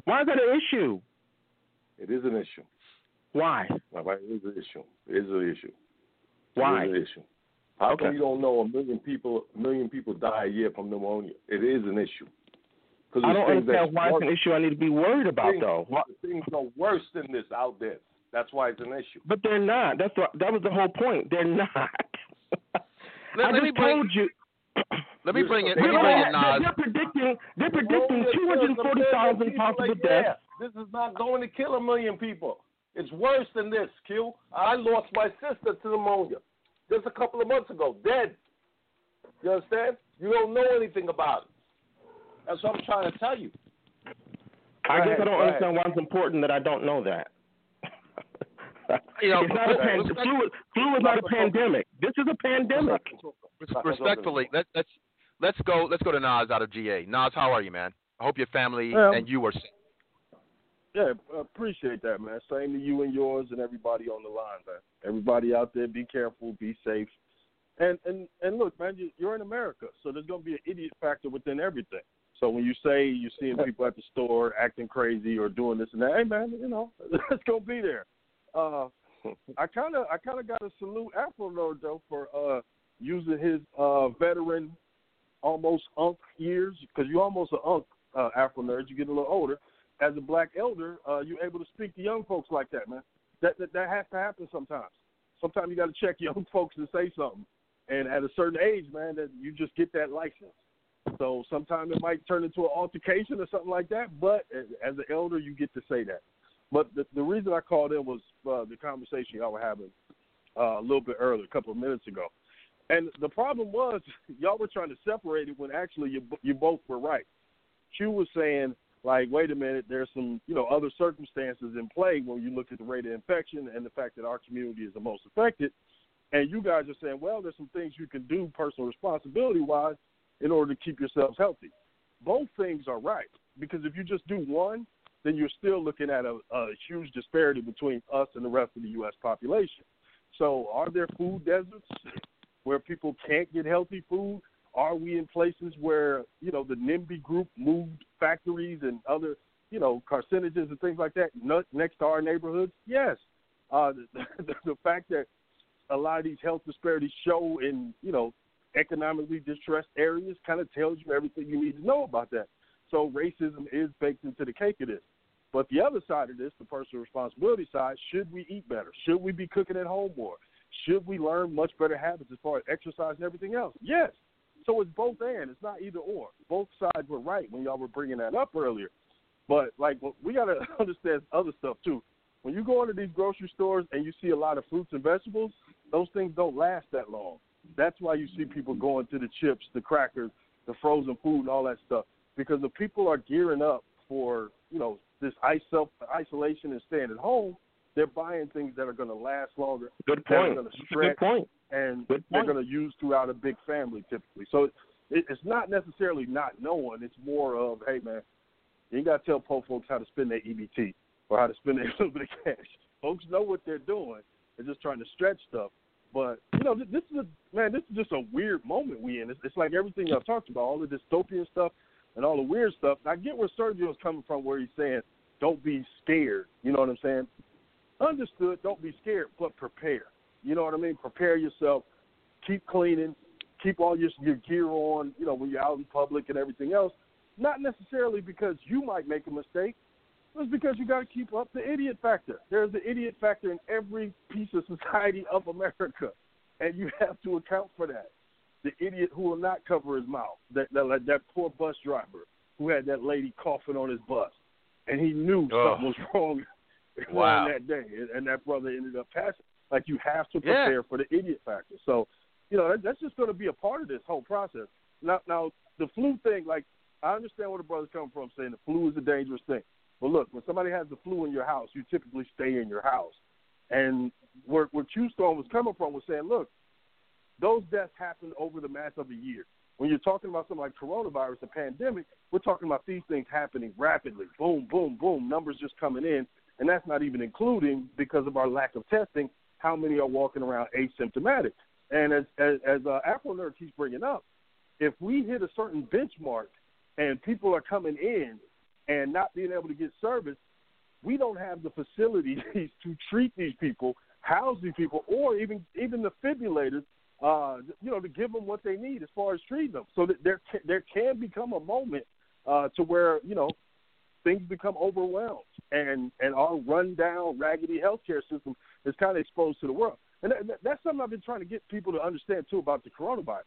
Why is that an issue? It is an issue. Why? Wife, It is an issue. It is an issue. Why? It is an issue. How Okay. come you don't know a million people a million people die a year from pneumonia? It is an issue. I don't understand that's why it's an issue I need to be worried about things, though. Why- Things are worse than this out there. That's why it's an issue. But they're not. That's what that was the whole point. They're not. Let, I let just me bring. told you. Let me bring it. They're, Let me bring it, they're, Nas. they're predicting. They're predicting Pneumonia two hundred kills a forty million thousand people possible a year. deaths. This is not going to kill a million people. It's worse than this, Q. I lost my sister to pneumonia just a couple of months ago, dead. You understand? You don't know anything about it. That's what I'm trying to tell you. I Go guess I don't go ahead. understand why it's important that I don't know that. You know, it's not a pan- respect- flu. Flu is not a pandemic. This is a pandemic. Respectfully, let, let's let's go. Let's go to Nas out of GA. Nas, how are you, man? I hope your family Well, and you are safe. Yeah, appreciate that, man. Same to you and yours and everybody on the line, man. Everybody out there, be careful, be safe. And and and look, man, you, you're in America, so there's gonna be an idiot factor within everything. So when you say you're seeing people at the store acting crazy or doing this and that, hey, man, you know, it's gonna be there. Uh, I kind of I kind of got to salute Afro Lord though for uh using his uh veteran almost unk years because you're almost an unk uh, Afronerd. You get a little older. As a black elder, uh, you're able to speak to young folks like that, man. That that, that has to happen sometimes. Sometimes you got to check young folks and say something. And at a certain age, man, that you just get that license. So sometimes it might turn into an altercation or something like that. But as an elder, you get to say that. But the, the reason I called in was uh, the conversation y'all were having uh, a little bit earlier, a couple of minutes ago. And the problem was y'all were trying to separate it when actually you you both were right. Q was saying like, wait a minute, there's some you know other circumstances in play when you look at the rate of infection and the fact that our community is the most affected. And you guys are saying, well, there's some things you can do personal responsibility wise in order to keep yourselves healthy. Both things are right because if you just do one, then you're still looking at a, a huge disparity between us and the rest of the U.S. population. So, are there food deserts where people can't get healthy food? Are we in places where you know the NIMBY group moved factories and other you know carcinogens and things like that next to our neighborhoods? Yes. Uh, the, the, the fact that a lot of these health disparities show in you know economically distressed areas kind of tells you everything you need to know about that. So racism is baked into the cake of this. But the other side of this, the personal responsibility side, should we eat better? Should we be cooking at home more? Should we learn much better habits as far as exercise and everything else? Yes. So it's both and. It's not either or. Both sides were right when y'all were bringing that up earlier. But like we got to understand other stuff too. When you go into these grocery stores and you see a lot of fruits and vegetables, those things don't last that long. That's why you see people going to the chips, the crackers, the frozen food, and all that stuff. Because the people are gearing up for you know this self isolation and staying at home, they're buying things that are going to last longer. Good point. good point. And Good they're going to use throughout a big family typically. So it, it's not necessarily not knowing. It's more of, hey man, you ain't got to tell poor folks how to spend their EBT or how to spend their little bit of cash. Folks know what they're doing. They're just trying to stretch stuff. But you know, this, this is a man. This is just a weird moment we in. It's, it's like everything y'all talked about, all the dystopian stuff and all the weird stuff. I get where Sergio's coming from, where he's saying, "Don't be scared." You know what I'm saying? Understood. Don't be scared, but prepare. You know what I mean? Prepare yourself. Keep cleaning. Keep all your your gear on. You know when you're out in public and everything else. Not necessarily because you might make a mistake. It's because you got to keep up the idiot factor. There's the idiot factor in every piece of society of America, and you have to account for that. The idiot who will not cover his mouth. That that, like that poor bus driver who had that lady coughing on his bus, and he knew something was wrong Wow. that day, and, and that brother ended up passing. Like you have to Yeah. prepare for the idiot factor. So, you know, that, that's just going to be a part of this whole process. Now, now the flu thing, like I understand where the brother's coming from, saying the flu is a dangerous thing. But look, when somebody has the flu in your house, you typically stay in your house. And where where Q Storm was coming from was saying, look, those deaths happened over the mass of a year. when you're talking about something like coronavirus, a pandemic, we're talking about these things happening rapidly. Boom, boom, boom. Numbers just coming in, and that's not even including because of our lack of testing. How many are walking around asymptomatic? And as as, as uh, Afronerd keeps bringing up, if we hit a certain benchmark and people are coming in and not being able to get service, we don't have the facilities to treat these people, house these people, or even even the defibrillators, uh, you know, to give them what they need as far as treating them. So that there there can become a moment uh, to where you know things become overwhelmed, and and our rundown, raggedy healthcare system is kind of exposed to the world. And that, that's something I've been trying to get people to understand too about the coronavirus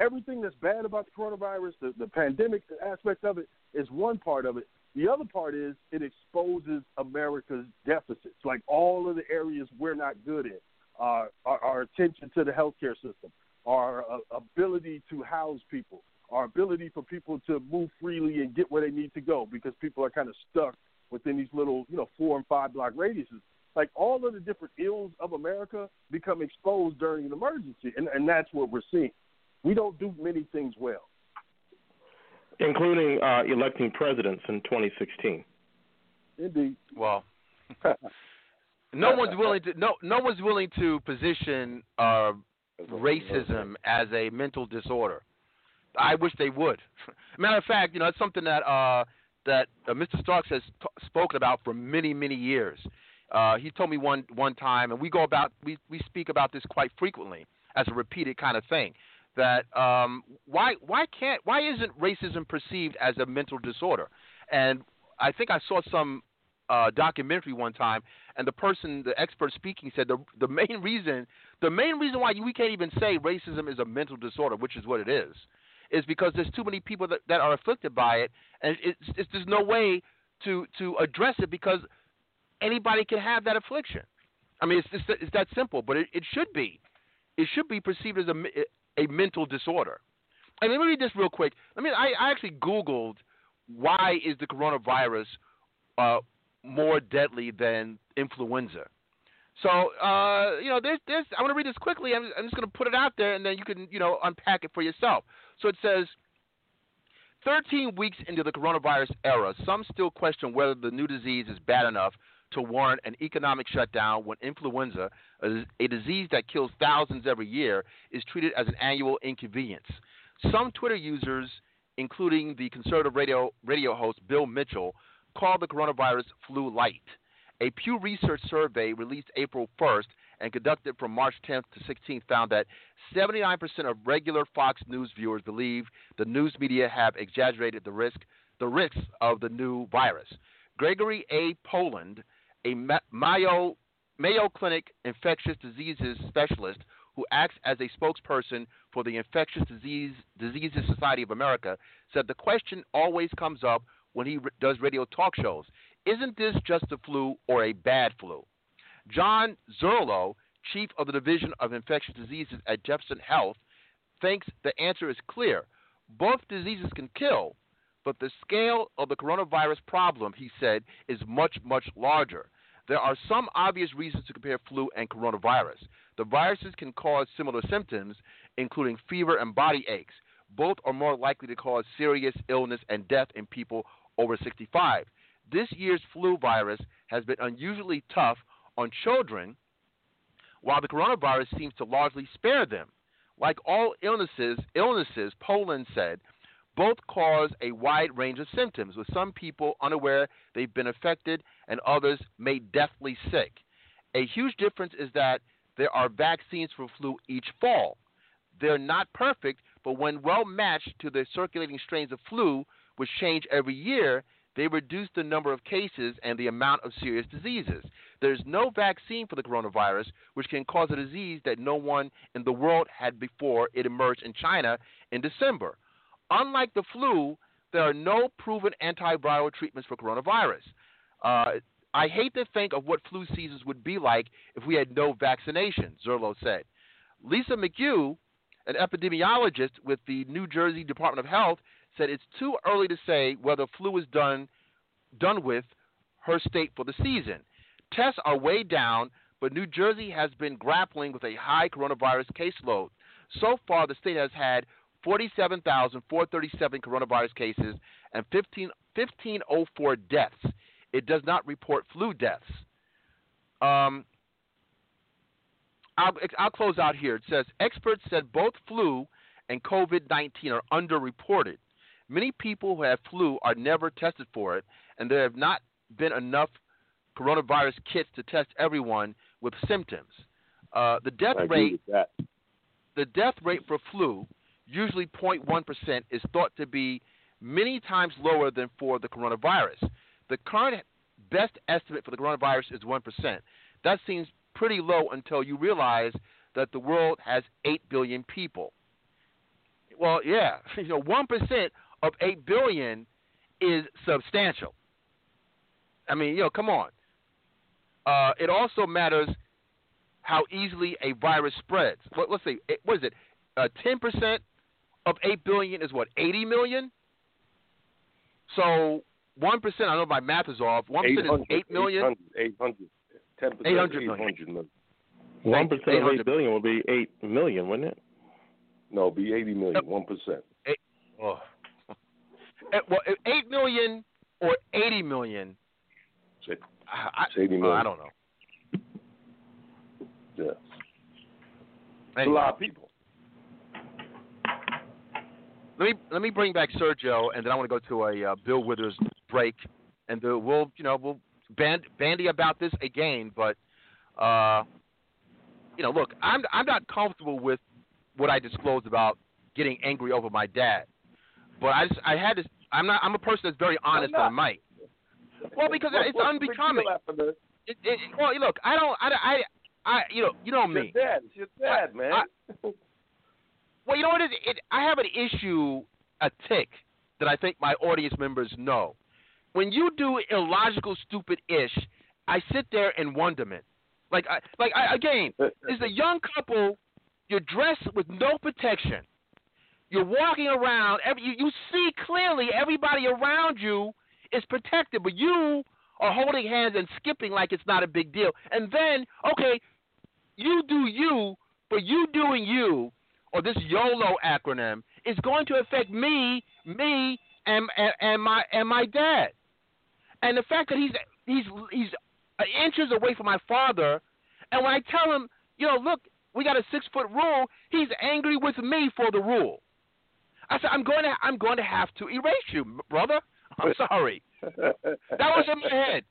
everything that's bad about the coronavirus, the, the pandemic aspect of it, is one part of it. The other part is it exposes America's deficits, like all of the areas we're not good in. Our, our attention to the healthcare system, our uh, ability to house people, our ability for people to move freely and get where they need to go because people are kind of stuck within these little, you know, four and five block radiuses. Like all of the different ills of America become exposed during an emergency, and, and that's what we're seeing. We don't do many things well, including uh, electing presidents in 2016. Indeed. Well, no one's willing to no no one's willing to position uh, racism as a mental disorder. I wish they would. Matter of fact, you know, it's something that uh, that uh, Mr. Starks has t- spoken about for many many years. Uh, he told me one one time, and we go about we we speak about this quite frequently as a repeated kind of thing that um, why why can't why isn't racism perceived as a mental disorder? And I think I saw some uh, documentary one time, and the person, the expert speaking, said the the main reason the main reason why we can't even say racism is a mental disorder, which is what it is, is because there's too many people that, that are afflicted by it, and it's, it's there's no way to to address it because anybody can have that affliction. I mean, it's it's that simple, but it, it should be. It should be perceived as a a mental disorder. And let me read this real quick. I mean, I, I actually Googled why is the coronavirus uh, more deadly than influenza. So, uh, you know, there's, there's, I'm going to read this quickly. I'm, I'm just going to put it out there, and then you can, you know, unpack it for yourself. So it says, 13 weeks into the coronavirus era, some still question whether the new disease is bad enough to warrant an economic shutdown when influenza, a, a disease that kills thousands every year, is treated as an annual inconvenience. Some Twitter users, including the conservative radio, radio host Bill Mitchell, call the coronavirus flu light. A Pew Research survey released April 1st and conducted from March 10th to 16th found that 79% of regular Fox News viewers believe the news media have exaggerated the risk the risks of the new virus. Gregory A. Poland, a Mayo, Mayo Clinic infectious diseases specialist who acts as a spokesperson for the Infectious Disease, Diseases Society of America, said the question always comes up when he does radio talk shows Isn't this just a flu or a bad flu? John Zurlo, chief of the Division of Infectious Diseases at Jefferson Health, thinks the answer is clear. Both diseases can kill, but the scale of the coronavirus problem, he said, is much, much larger. There are some obvious reasons to compare flu and coronavirus. The viruses can cause similar symptoms, including fever and body aches. Both are more likely to cause serious illness and death in people over 65. This year's flu virus has been unusually tough on children, while the coronavirus seems to largely spare them. Like all illnesses, illnesses, Poland said, both cause a wide range of symptoms, with some people unaware they've been affected and others made deathly sick. A huge difference is that there are vaccines for flu each fall. They're not perfect, but when well matched to the circulating strains of flu, which change every year, they reduce the number of cases and the amount of serious diseases. There's no vaccine for the coronavirus, which can cause a disease that no one in the world had before it emerged in China in December. Unlike the flu, there are no proven antiviral treatments for coronavirus. Uh, I hate to think of what flu seasons would be like if we had no vaccination, Zurlo said. Lisa McHugh, an epidemiologist with the New Jersey Department of Health, said it's too early to say whether flu is done done with her state for the season. Tests are way down, but New Jersey has been grappling with a high coronavirus caseload. So far, the state has had 47,437 coronavirus cases and 15, 1,504 deaths. It does not report flu deaths. Um, I'll, I'll close out here. It says experts said both flu and COVID 19 are underreported. Many people who have flu are never tested for it, and there have not been enough coronavirus kits to test everyone with symptoms. Uh, the death rate, the death rate for flu, usually 0.1%, is thought to be many times lower than for the coronavirus. The current best estimate for the coronavirus is 1%. That seems pretty low until you realize that the world has 8 billion people. Well, yeah, you know, 1% of 8 billion is substantial. I mean, you know, come on. Uh, it also matters how easily a virus spreads. Let, us see, what is it? Uh, 10% of 8 billion is what, 80 million? So 1%, I don't know if my math is off. 1% is 8 million? 800. 10% 800 million. 1% of 8 billion would be 8 million, wouldn't it? No, it'd be 80 million, 1%. Eight, oh. Well, 8 million or 80 million? It's, I, 80 million. Uh, I don't know. Yeah. Anyway. A lot of people. Let me let me bring back Sergio, and then I want to go to a uh, Bill Withers break, and the, we'll you know we'll band, bandy about this again. But uh, you know, look, I'm I'm not comfortable with what I disclosed about getting angry over my dad, but I just, I had to. I'm not. I'm a person that's very honest on mic. Well, because What- it's unbecoming. the- It, it, well, look, I don't. I, I, I you know, you know me. dad. It's your dad, man. Well, you know what it is? It, I have an issue, a tick, that I think my audience members know. When you do illogical, stupid ish, I sit there in wonderment. Like, I, like I, again, is a young couple. You're dressed with no protection. You're walking around. Every, you, you see clearly everybody around you is protected, but you are holding hands and skipping like it's not a big deal. And then, okay, you do you, but you doing you, or this YOLO acronym, is going to affect me, me, and and, and my and my dad. And the fact that he's he's he's inches away from my father, and when I tell him, you know, look, we got a six foot rule, he's angry with me for the rule. I said, I'm going to I'm going to have to erase you, brother. I'm sorry. That was in my head.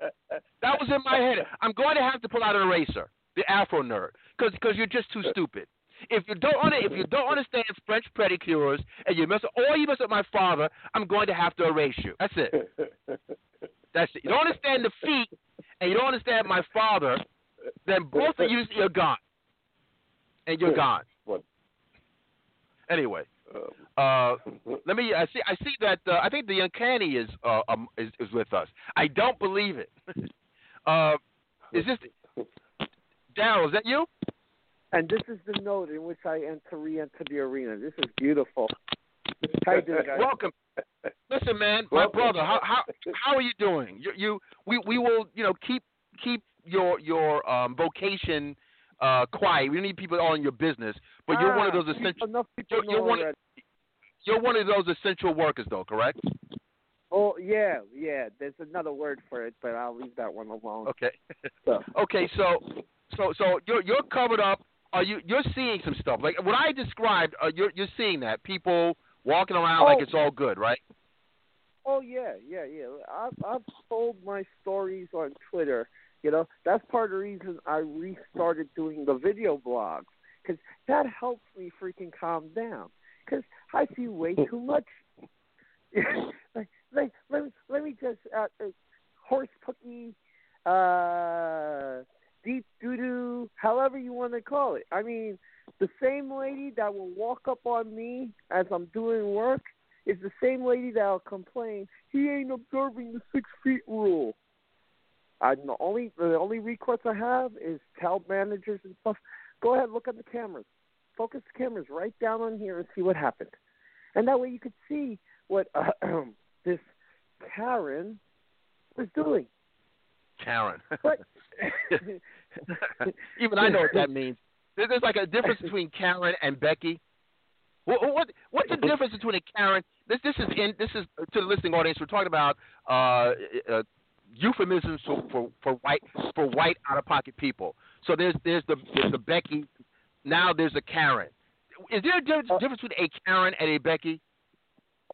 That was in my head. I'm going to have to pull out an eraser, the Afronerd, because because you're just too stupid. If you don't if you don't understand French pedicures and you mess up, or you mess up my father, I'm going to have to erase you. That's it. That's it. You don't understand the feet and you don't understand my father, then both of you you're gone, and you're gone. What? Anyway, uh, let me. I see. I see that. Uh, I think the uncanny is uh, um, is, is with us. I don't believe it. uh, is this Daryl? Is that you? And this is the note in which I enter re-enter the arena. This is beautiful. How you? Welcome. Listen, man, my brother. How how how are you doing? You you we we will you know keep keep your your um, vocation uh, quiet. We don't need people all in your business, but you're one of those essential. Enough people You're, you're one. already. You're one of those essential workers, though, correct? Oh yeah, yeah. There's another word for it, but I'll leave that one alone. Okay. So, Okay, so so so you're you're covered up. Are you you're seeing some stuff like what I described? Uh, you're you're seeing that people walking around like Oh. it's all good, right? oh yeah, yeah, yeah. I've I've told my stories on Twitter. You know, that's part of the reason I restarted doing the video blogs because that helps me freaking calm down. Because I see way too much. like, like, let me let me just uh, uh, horse cookie, uh, deep doo doo, however you want to call it. I mean, the same lady that will walk up on me as I'm doing work is the same lady that'll complain he ain't observing the six feet rule. I the only the only recourse I have is tell managers and stuff, go ahead, look at the cameras, focus the cameras right down on here and see what happened, and that way you could see what uh, this Karen was doing. Karen. But Even I know what that means. There- There's like a difference between Karen and Becky. What, what what's the difference between a Karen? This this is in this is to the listening audience. We're talking about uh, uh, euphemisms for, for for white for white out of pocket people. So there's there's the there's the Becky. Now there's a Karen. Is there a difference, Uh, difference between a Karen and a Becky?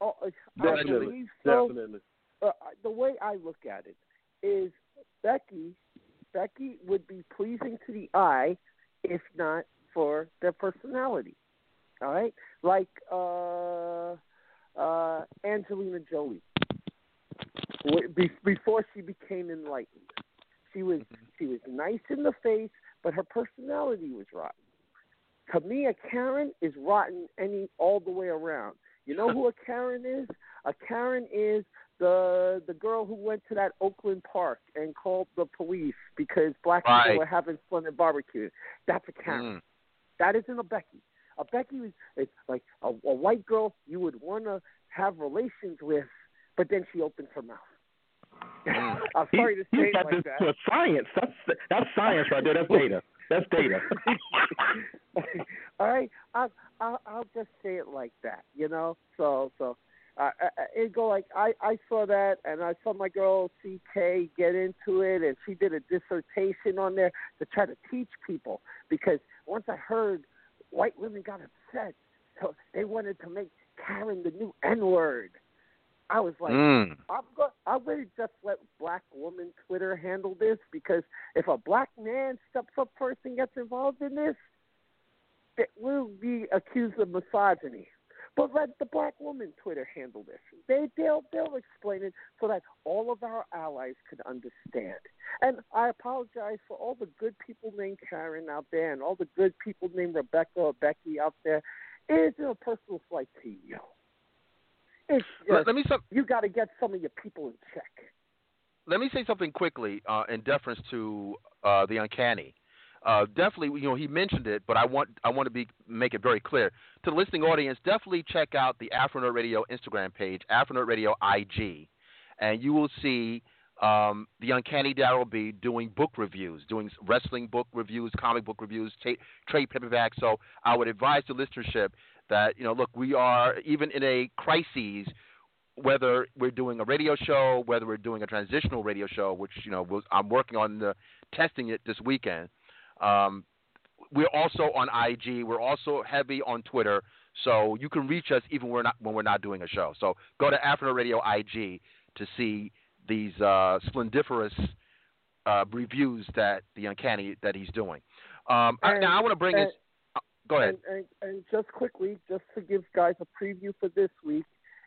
Oh, I Definitely, so. definitely. Uh, the way I look at it is Becky. Becky would be pleasing to the eye, if not for their personality. All right, like uh, uh, Angelina Jolie. Before she became enlightened, she was she was nice in the face, but her personality was rotten. To me, a Karen is rotten any all the way around. You know who a Karen is? A Karen is the the girl who went to that Oakland park and called the police because black Right. people were having fun at barbecue. That's a Karen. Mm. That isn't a Becky. A Becky is is like a, a white girl you would want to have relations with, but then she opens her mouth. Mm. I'm He- sorry to he's say it got like this that. to science. That's that's science right there. That's data. That's data. All right, I'll, I'll I'll just say it like that, you know. So so uh, it go like I I saw that and I saw my girl CK get into it and she did a dissertation on there to try to teach people because once I heard white women got upset, so they wanted to make Karen the new N word. I was like, Mm. I'm go- going to just let black woman Twitter handle this because if a black man steps up first and gets involved in this, it will be accused of misogyny. But let the black woman Twitter handle this. They they'll they'll explain it so that all of our allies can understand. And I apologize for all the good people named Karen out there and all the good people named Rebecca or Becky out there. It isn't a personal slight to you. It's Let, just, let me some, you got to get some of your people in check. let me say something quickly uh, in deference to uh, the uncanny. Uh, definitely, you know, he mentioned it, but I want I want to be make it very clear to the listening audience. Definitely check out the Afronerd Radio Instagram page, Afronerd Radio IG, and you will see um, the uncanny Daryl B doing book reviews, doing wrestling book reviews, comic book reviews, ta- trade paperbacks. So I would advise the listenership that you know, look, we are even in a crisis whether we're doing a radio show, whether we're doing a transitional radio show, which you know was, I'm working on the, testing it this weekend. Um, we're also on IG. We're also heavy on Twitter, so you can reach us even when we're not when we're not doing a show. So go to Afro Radio IG to see these uh, splendiferous uh, reviews that the uncanny that he's doing. Um, I, now I want to bring uh, Go ahead. And, and, and just quickly, just to give guys a preview for this week,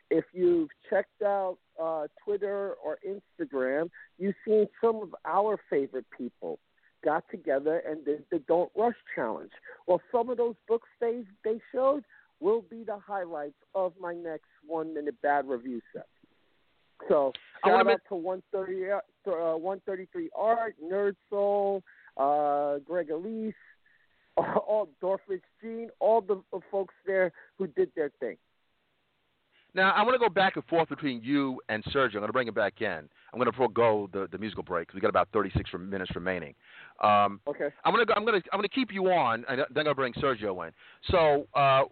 if you've checked out uh, Twitter or Instagram, you've seen some of our favorite people got together and did the Don't Rush Challenge. Well, some of those books they they showed will be the highlights of my next one minute bad review set. So shout make- out to 130, uh, 133 Art, Nerd Soul, uh, Greg Elise, all Dorfrich Gene, all the folks there who did their thing. Now I want to go back and forth between you and Sergio. I'm going to bring him back in. I'm going to forego the, the musical break 'cause We've got about 36 minutes remaining. Um, Okay. I'm going to I'm going to I'm going to keep you on, and then I'm going to bring Sergio in. So, uh,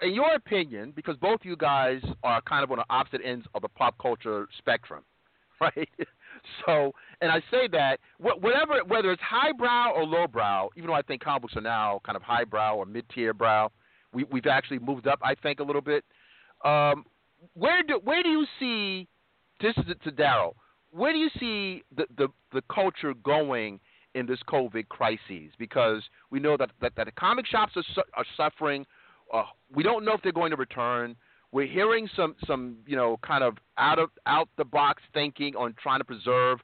in your opinion, because both you guys are kind of on the opposite ends of the pop culture spectrum, right? so, and I say that whatever, whether it's highbrow or lowbrow, even though I think comic books are now kind of highbrow or mid-tier brow, we, we've actually moved up, I think, a little bit. Um, where do where do you see this is to Daryl? Where do you see the, the the culture going in this COVID crisis? Because we know that that, that the comic shops are su- are suffering. Uh, we don't know if they're going to return. We're hearing some some you know kind of out of out the box thinking on trying to preserve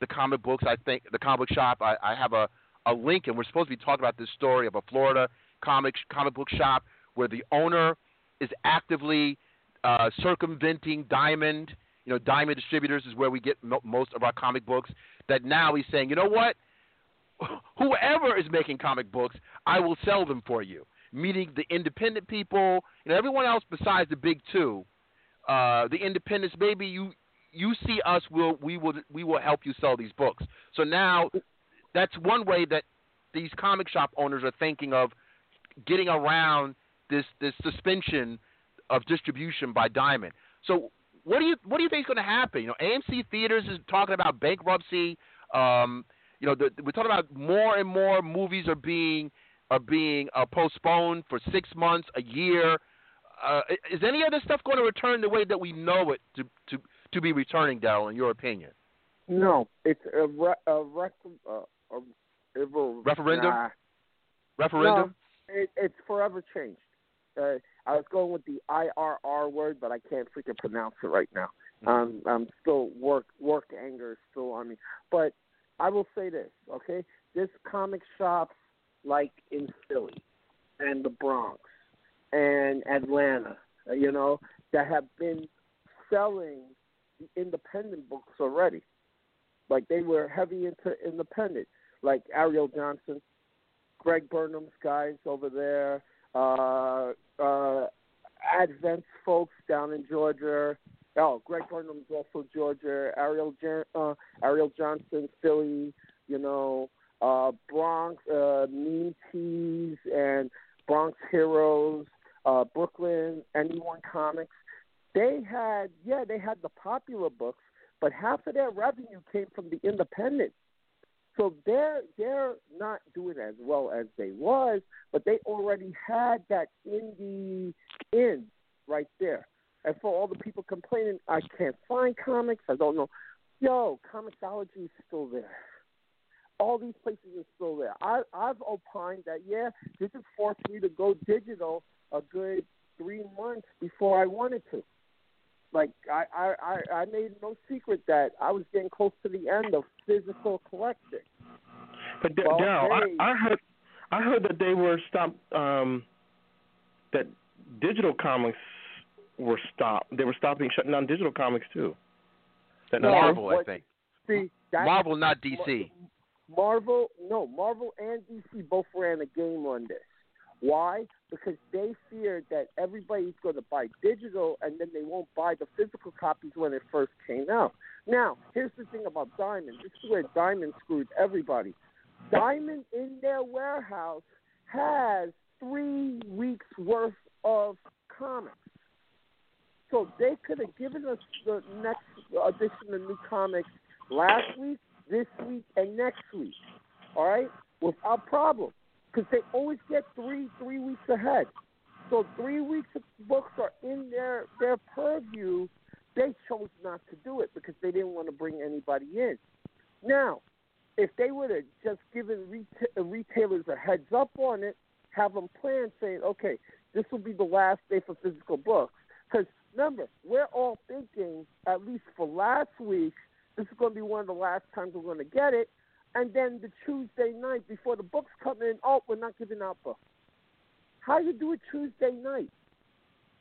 the comic books. I think the comic book shop. I, I have a a link, and we're supposed to be talking about this story of a Florida comic comic book shop where the owner is actively uh, circumventing Diamond. You know, Diamond Distributors is where we get mo- most of our comic books. That now he's saying, you know what? Whoever is making comic books, I will sell them for you. Meaning the independent people, know, everyone else besides the big two, uh, the independents. Maybe you you see us, will we will we will help you sell these books. So now, that's one way that these comic shop owners are thinking of getting around this this suspension of distribution by Diamond. So what do you what do you think is going to happen? You know, AMC theaters is talking about bankruptcy. Um, you know, the, we're talking about more and more movies are being are being uh, postponed for six months, a year. Uh, is any of this stuff going to return the way that we know it to to to be returning, Daryl? In your opinion? No, it's a, re- a, uh, a, a referendum. Nah. Referendum. No, it, it's forever changed. Uh, I was going with the IRR word, but I can't freaking pronounce it right now. Um, I'm still work work anger is still on me. But I will say this, okay? This comic shops like in Philly and the Bronx and Atlanta, you know, that have been selling independent books already. Like they were heavy into independent, like Ariell Johnson, Greg Burnham's guys over there, uh, uh, Advent folks down in Georgia. Oh, Greg Burnham's also Georgia. Ariell uh, Ariell Johnson, Philly. You know, uh, Bronx, uh, Mean Tees and Bronx Heroes, uh, Brooklyn, Anyone Comics. They had, yeah, they had the popular books, but half of their revenue came from the independent. So they're they're not doing as well as they was, but they already had that indie in right there. And for all the people complaining, I can't find comics, I don't know. Yo, Comixology is still there. All these places are still there. I, I've opined that yeah, this has forced me to go digital a good three months before I wanted to. Like I, I, I, I made no secret that I was getting close to the end of physical collecting. But D- Well, Daryl, hey. I, I heard I heard that they were stopped. Um, that digital comics were stopped. They were stopping shutting down digital comics too. That not Marvel, I think. See, Marvel, not DC. Marvel, no, Marvel and DC both ran a game on this. Why? Because they feared that everybody's going to buy digital and then they won't buy the physical copies when it first came out. Now, here's the thing about Diamond. This is where Diamond screwed everybody. Diamond in their warehouse has three weeks worth of comics. So they could have given us the next edition of new comics last week, this week, and next week. All right, without problem, because they always get three three weeks ahead. So three weeks of books are in their their purview. They chose not to do it because they didn't want to bring anybody in. Now, if they would have just given reta- retailers a heads up on it, have them plan, saying, okay, this will be the last day for physical books. Because remember, we're all thinking, at least for last week, this is going to be one of the last times we're going to get it. And then the Tuesday night before the books come in, oh, we're not giving out books. How you do it Tuesday night?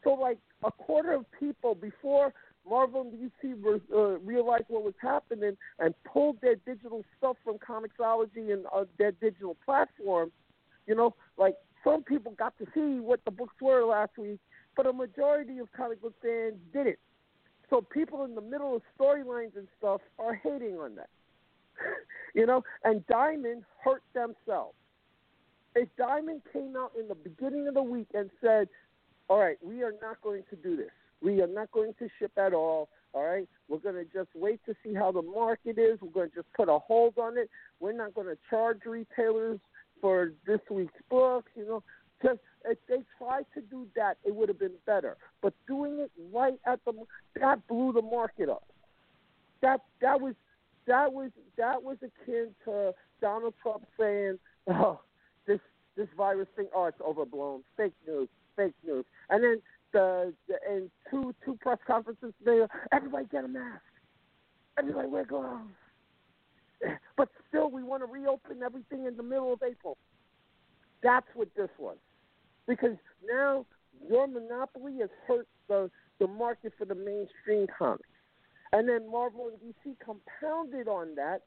So like a quarter of people before Marvel and DC were, uh, realized what was happening and pulled their digital stuff from Comixology and uh, their digital platform. You know, like some people got to see what the books were last week, but a majority of comic book fans didn't. So people in the middle of storylines and stuff are hating on that. you know, and Diamond hurt themselves. If Diamond came out in the beginning of the week and said, "All right, we are not going to do this. We are not going to ship at all. All right, we're going to just wait to see how the market is. We're going to just put a hold on it. We're not going to charge retailers for this week's books. You know, just if they tried to do that, it would have been better. But doing it right at the that blew the market up. That that was that was that was akin to Donald Trump saying, "Oh, this this virus thing, oh, it's overblown, fake news, fake news," and then the, the and two two press conferences there, everybody get a mask, everybody wear gloves, but still we want to reopen everything in the middle of April. That's what this was, because now your monopoly has hurt the the market for the mainstream comics. And then Marvel and DC compounded on that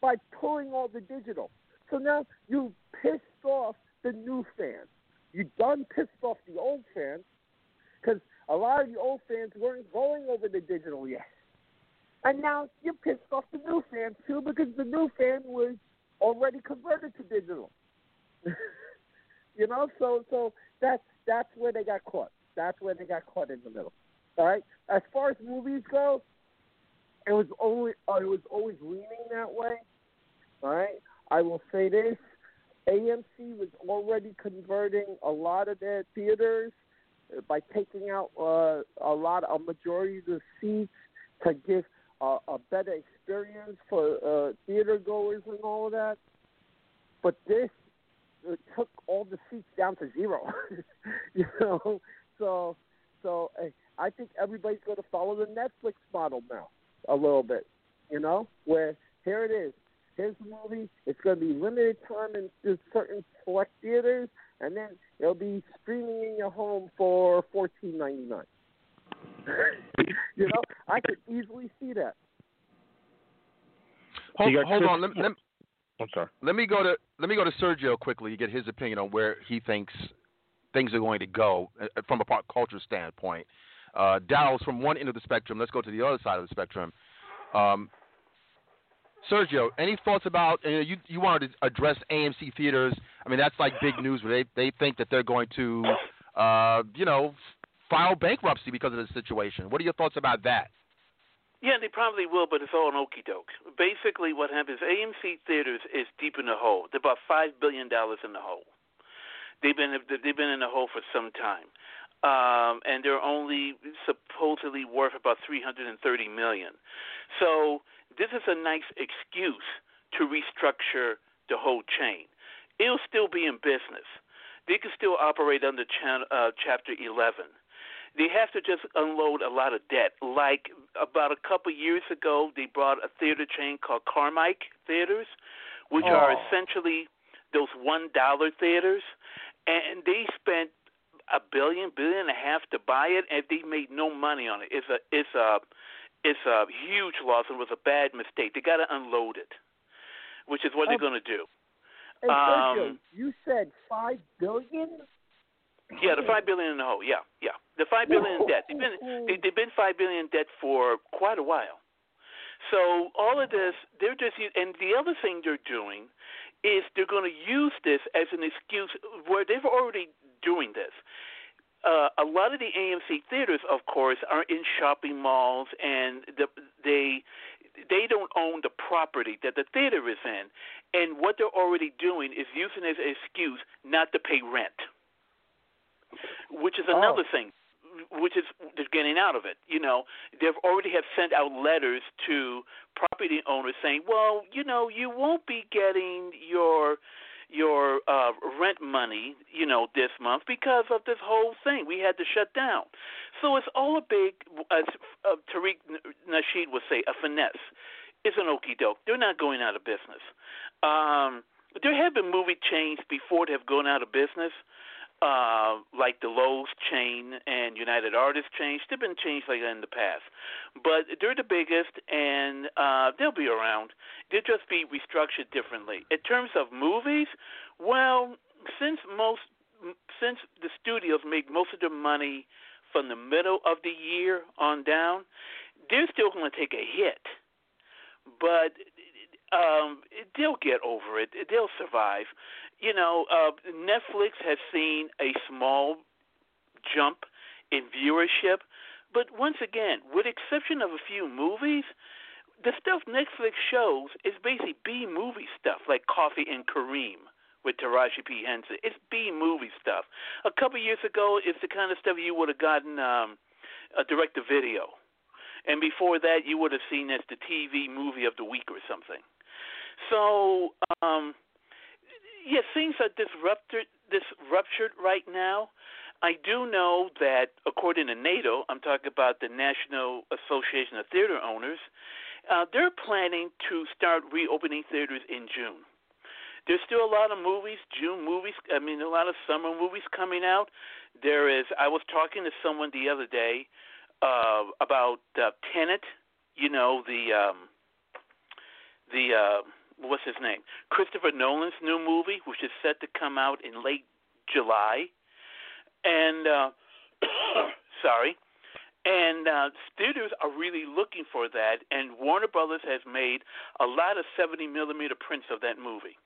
by pulling all the digital. So now you pissed off the new fans. You done pissed off the old fans because a lot of the old fans weren't going over the digital yet. And now you pissed off the new fans too because the new fan was already converted to digital. you know, so so that's that's where they got caught. That's where they got caught in the middle. All right. As far as movies go, it was only uh, it was always leaning that way. All right. I will say this: AMC was already converting a lot of their theaters by taking out uh, a lot, a majority of the seats to give uh, a better experience for uh, theater goers and all of that. But this uh, took all the seats down to zero. you know, so so uh, I think everybody's going to follow the Netflix model now a little bit. You know, where here it is, here's the movie. It's going to be limited time in certain select theaters, and then it'll be streaming in your home for fourteen ninety nine. you know, I could easily see that. Hold, hold on. Let, let, I'm sorry. Let me go to let me go to Sergio quickly to get his opinion on where he thinks things are going to go uh, from a pop culture standpoint. Uh, Dow's from one end of the spectrum. Let's go to the other side of the spectrum. Um, Sergio, any thoughts about you, know, you you wanted to address AMC theaters? I mean, that's like big news where they they think that they're going to, uh, you know, file bankruptcy because of the situation. What are your thoughts about that? Yeah, they probably will, but it's all an okey doke. Basically, what happens? AMC theaters is deep in the hole. They're about five billion dollars in the hole. They've been they've been in the hole for some time, um, and they're only supposedly worth about three hundred and thirty million. So this is a nice excuse to restructure the whole chain. It'll still be in business. They can still operate under cha- uh, Chapter 11 they have to just unload a lot of debt. Like about a couple years ago, they brought a theater chain called Carmike Theaters, which oh. are essentially those one dollar theaters, and they spent a billion, billion and a half to buy it, and they made no money on it. It's a, it's a, it's a huge loss, and it was a bad mistake. They got to unload it, which is what they're going to do. Hey, um, you said five billion. Yeah, the five billion in the hole. Yeah, yeah, the five billion in debt. They've been they, they've been five billion in debt for quite a while. So all of this, they're just and the other thing they're doing is they're going to use this as an excuse where they've already doing this. Uh, a lot of the AMC theaters, of course, are in shopping malls, and the, they they don't own the property that the theater is in. And what they're already doing is using it as an excuse not to pay rent which is another oh. thing which is they're getting out of it. You know, they've already have sent out letters to property owners saying, well, you know, you won't be getting your your uh rent money, you know, this month because of this whole thing. We had to shut down. So it's all a big, as uh, Tariq Nasheed would say, a finesse. It's an okey doke. They're not going out of business. Um, there have been movie chains before that have gone out of business uh, like the Loews chain and United Artists chain. They've been changed like that in the past, but they're the biggest, and uh, they'll be around. They'll just be restructured differently. In terms of movies, well, since most since the studios make most of their money from the middle of the year on down, they're still going to take a hit, but um, they'll get over it. They'll survive you know, uh, Netflix has seen a small jump in viewership, but once again, with exception of a few movies, the stuff Netflix shows is basically B movie stuff, like Coffee and Kareem with Taraji P Henson. It's B movie stuff. A couple years ago, it's the kind of stuff you would have gotten um, a direct to video, and before that, you would have seen as the TV movie of the week or something. So. um yeah, things are disrupted, disruptured right now. I do know that according to NATO, I'm talking about the National Association of Theater Owners, uh, they're planning to start reopening theaters in June. There's still a lot of movies, June movies. I mean, a lot of summer movies coming out. There is. I was talking to someone the other day uh, about uh, Tenet. You know the um, the uh, what's his name? Christopher Nolan's new movie, which is set to come out in late July, and uh, sorry, and uh, studios are really looking for that. And Warner Brothers has made a lot of 70 millimeter prints of that movie.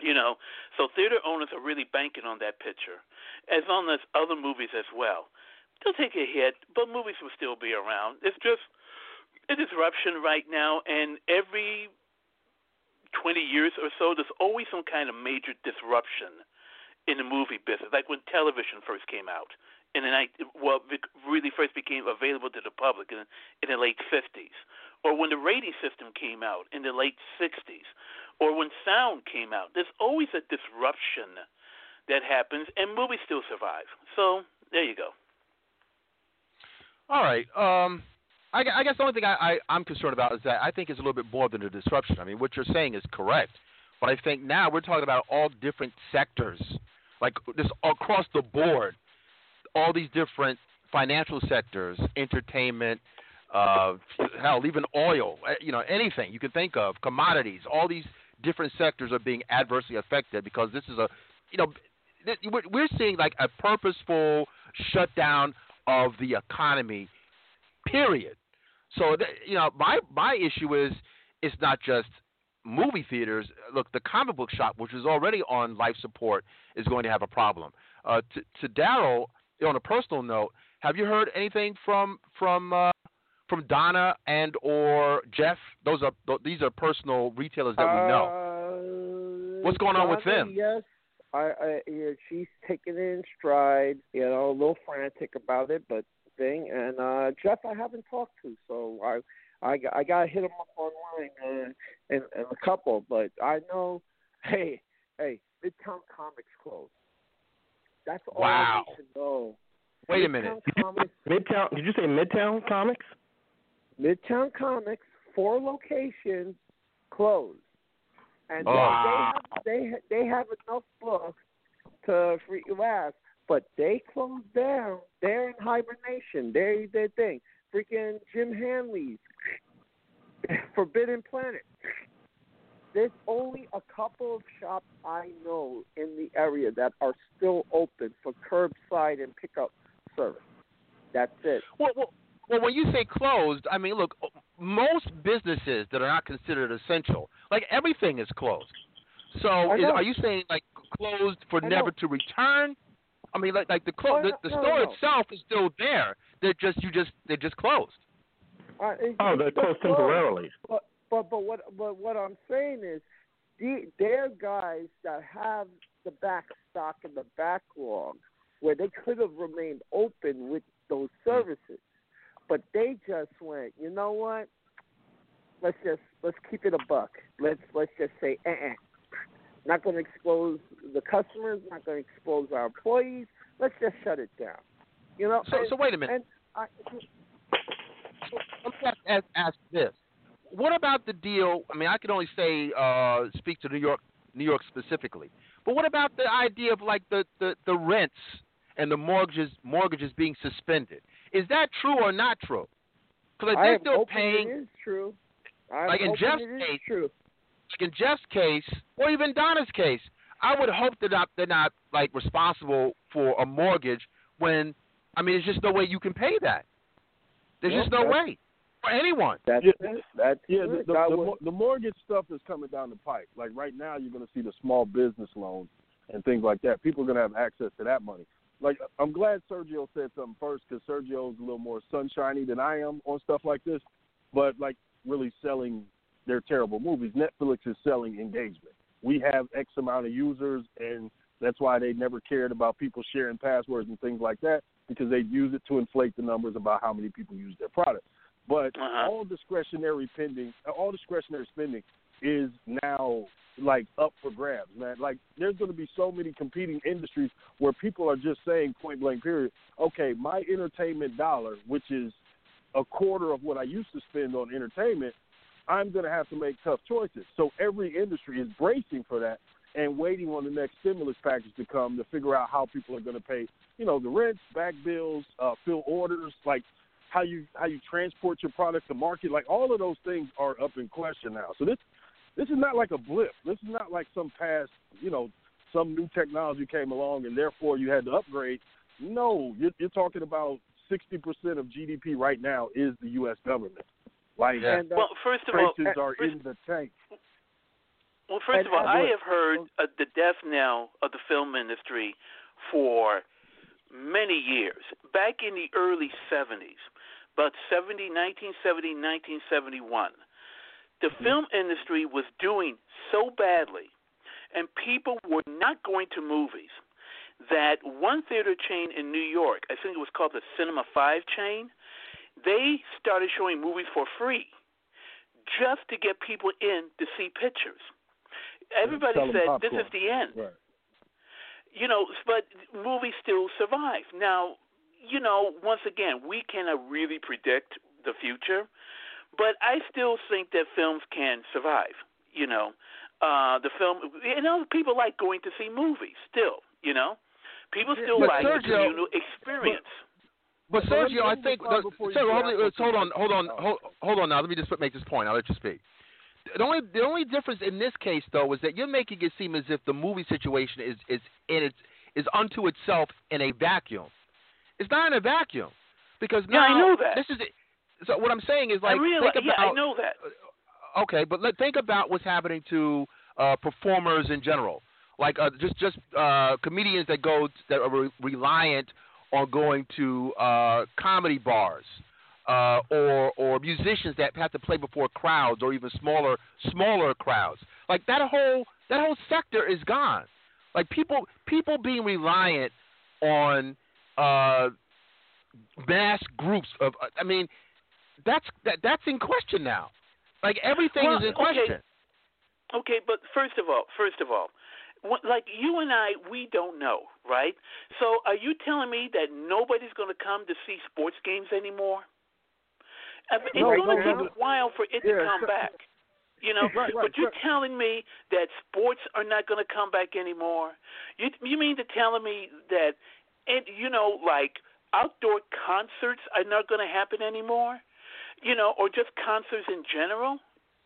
You know, so theater owners are really banking on that picture, as long as other movies as well. They'll take a hit, but movies will still be around. It's just a disruption right now, and every 20 years or so, there's always some kind of major disruption in the movie business, like when television first came out in the night, well, really first became available to the public in, in the late 50s, or when the rating system came out in the late 60s, or when sound came out. There's always a disruption that happens, and movies still survive. So there you go. All right. Um, I, I guess the only thing I, I, I'm concerned about is that I think it's a little bit more than a disruption. I mean, what you're saying is correct, but I think now we're talking about all different sectors, like this across the board, all these different financial sectors, entertainment, uh, hell, even oil, eh, you know, anything you can think of, commodities, all these different sectors are being adversely affected because this is a, you know, we're seeing like a purposeful shutdown of the economy, period. So you know, my my issue is it's not just movie theaters. Look, the comic book shop, which is already on life support, is going to have a problem. Uh, to, to Daryl, on a personal note, have you heard anything from from uh, from Donna and or Jeff? Those are these are personal retailers that we know. Uh, What's going on Donna, with them? Yes, I, I yeah, she's taking it in stride. You know, a little frantic about it, but thing. And uh, Jeff, I haven't talked to, so I I I got to hit him up online uh, and, and a couple. But I know, hey, hey, Midtown Comics closed. That's all wow. I need to know. Wait Midtown a minute. Comics, Midtown? Did you say Midtown Comics? Midtown Comics, four locations closed, and Oh. they, they have they they have enough books to free last, but they closed down. They're in hibernation. They their thing. Freaking Jim Hanley's Forbidden Planet. There's only a couple of shops I know in the area that are still open for curbside and pickup service. That's it. Well, well, well, when you say closed, I mean, look, most businesses that are not considered essential, like everything is closed. So, is, are you saying like closed for never to return? I mean, like like the clo- Oh, the, the no, store no. itself is still there. They're just you just they're just closed. Uh, it- Oh, they're closed closed. temporarily. But but but what but what I'm saying is, the, they're guys that have the back stock and the backlog where they could have remained open with those services, but they just went. You know what? Let's just let's keep it a buck. Let's let's just say, uh, uh not going to expose the customers. Not going to expose our employees. Let's just shut it down. You know. So and- so wait a minute. And I, Let me ask, ask, ask this: What about the deal? I mean, I can only say uh, speak to New York, New York specifically. But what about the idea of like the, the, the rents and the mortgages mortgages being suspended? Is that true or not true? Because I they're still paying, It is true. I'm like in Jeff's it is case, true. Like in Jeff's case, or even Donna's case. I would hope that not, they're not like responsible for a mortgage when, I mean, there's just no way you can pay that. There's Well, just no way for anyone. That's Yeah, it. That's Yeah, it. the, the, the, would- the mortgage stuff is coming down the pipe. Like right now, you're going to see the small business loans and things like that. People are going to have access to that money. Like I'm glad Sergio said something first because Sergio's a little more sunshiny than I am on stuff like this. But like really selling their terrible movies, Netflix is selling engagement. We have X amount of users, and that's why they never cared about people sharing passwords and things like that because they use it to inflate the numbers about how many people use their product. But Uh-huh. all discretionary pending, all discretionary spending is now like up for grabs, man. Like there's going to be so many competing industries where people are just saying point blank period, okay, my entertainment dollar, which is a quarter of what I used to spend on entertainment, I'm going to have to make tough choices. So every industry is bracing for that and waiting on the next stimulus package to come to figure out how people are going to pay, you know, the rents, back bills, uh, fill orders, like how you how you transport your product to market. Like all of those things are up in question now. So this this is not like a blip. This is not like some past, you know, some new technology came along and therefore you had to upgrade. No, you're, you're talking about 60% of GDP right now is the U.S. government. Like and, uh, Well, first of all, prices uh, are first- in the tank. Well, first And of all, I I have heard uh, the death knell of the film industry for many years. Back in the early 70s, about 70, 1970, 1971, the Mm-hmm. film industry was doing so badly, and people were not going to movies that one theater chain in New York, I think it was called the Cinema 5 chain, they started showing movies for free just to get people in to see pictures. Everybody Sell 'em said this is the end. Right. You know, but movies still survive. Now, you know, once again, we cannot really predict the future, but I still think that films can survive. You know, uh, the film. You know, people like going to see movies still. You know, people still But like the Sergio- communal experience. But But Sergio, I think, the, Sergio, hold, on, hold on, hold on, hold, on. Now, let me just make this point. I'll let you speak. The only the only difference in this case, though, is that you're making it seem as if the movie situation is is in its is unto itself in a vacuum. It's not in a vacuum because Yeah, I know that. this is it. So what I'm saying is like I realize. think Yeah, I know that. okay, but let, think about what's happening to uh, performers in general, like uh, just just uh, comedians that go that are re- reliant on going to uh, comedy bars, uh, or or musicians that have to play before crowds or even smaller smaller crowds. Like that whole that whole sector is gone. Like people people being reliant on uh, mass groups of I mean that's that that's in question now. Like everything Well, is in okay. question. Okay, but first of all, first of all, like you and I, we don't know, right? So are you telling me that nobody's going to come to see sports games anymore? It's No, going to no, take a while for it Yeah, to come so- back. You know, Right, right, but you're right. telling me that sports are not going to come back anymore. You you mean to telling me that, and you know, like outdoor concerts are not going to happen anymore? You know, or just concerts in general?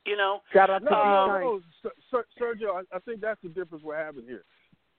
You know, Shout out to No, no, no, Ser- Ser- Sergio. I, I think that's the difference we're having here.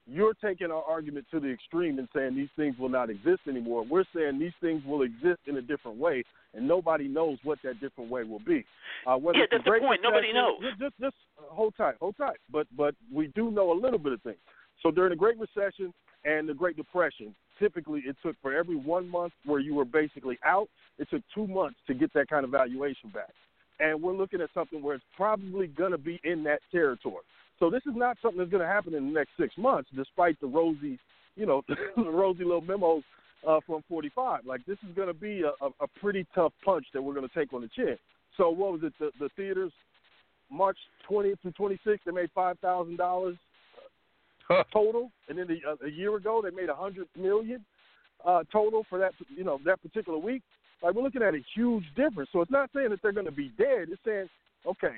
You're taking our argument to the extreme and saying these things will not exist anymore. We're saying these things will exist in a different way, and nobody knows what that different way will be. Uh, Yeah, that's the great point. Nobody knows. Just, just, just hold tight, hold tight. But, but we do know a little bit of things. So during the Great Recession and the Great Depression, typically it took for every one month where you were basically out, it took two months to get that kind of valuation back. And we're looking at something where it's probably going to be in that territory. So this is not something that's going to happen in the next six months, despite the rosy, you know, the rosy little memos uh, from 45. Like this is going to be a, a, a pretty tough punch that we're going to take on the chin. So what was it? The, the theaters, March 20th through 26th, they made five thousand dollars total, and then the, uh, a year ago they made a hundred million uh, total for that, you know, that particular week. Like we're looking at a huge difference. So it's not saying that they're going to be dead. It's saying, okay,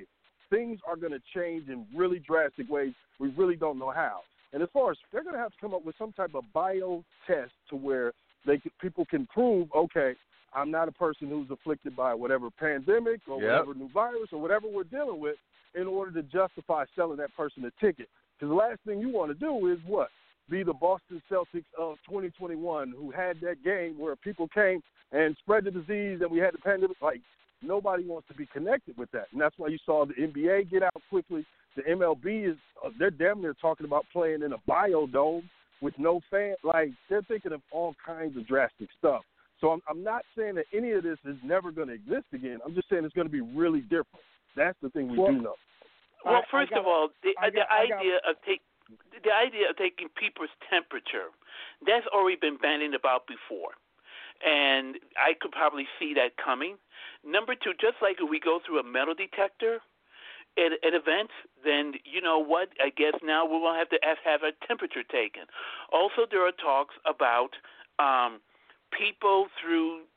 things are going to change in really drastic ways. We really don't know how. And as far as they're going to have to come up with some type of bio test to where they could, people can prove, okay, I'm not a person who's afflicted by whatever pandemic or Yep. whatever new virus or whatever we're dealing with, in order to justify selling that person a ticket. Because the last thing you want to do is what? Be the Boston Celtics of 2021 who had that game where people came and spread the disease and we had the pandemic. Like, nobody wants to be connected with that. And that's why you saw the NBA get out quickly. The MLB is, uh, they're damn near talking about playing in a biodome with no fan. Like, they're thinking of all kinds of drastic stuff. So I'm, I'm not saying that any of this is never going to exist again. I'm just saying it's going to be really different. That's the thing we Well, do know. Well, I- I first got- of all, the, I the got- I got- idea of take the idea of taking people's temperature that's already been bandied about before, and I could probably see that coming. Number two, just like if we go through a metal detector at, at events, then you know what? I guess now we will have to have, have a temperature taken. Also, there are talks about um, people through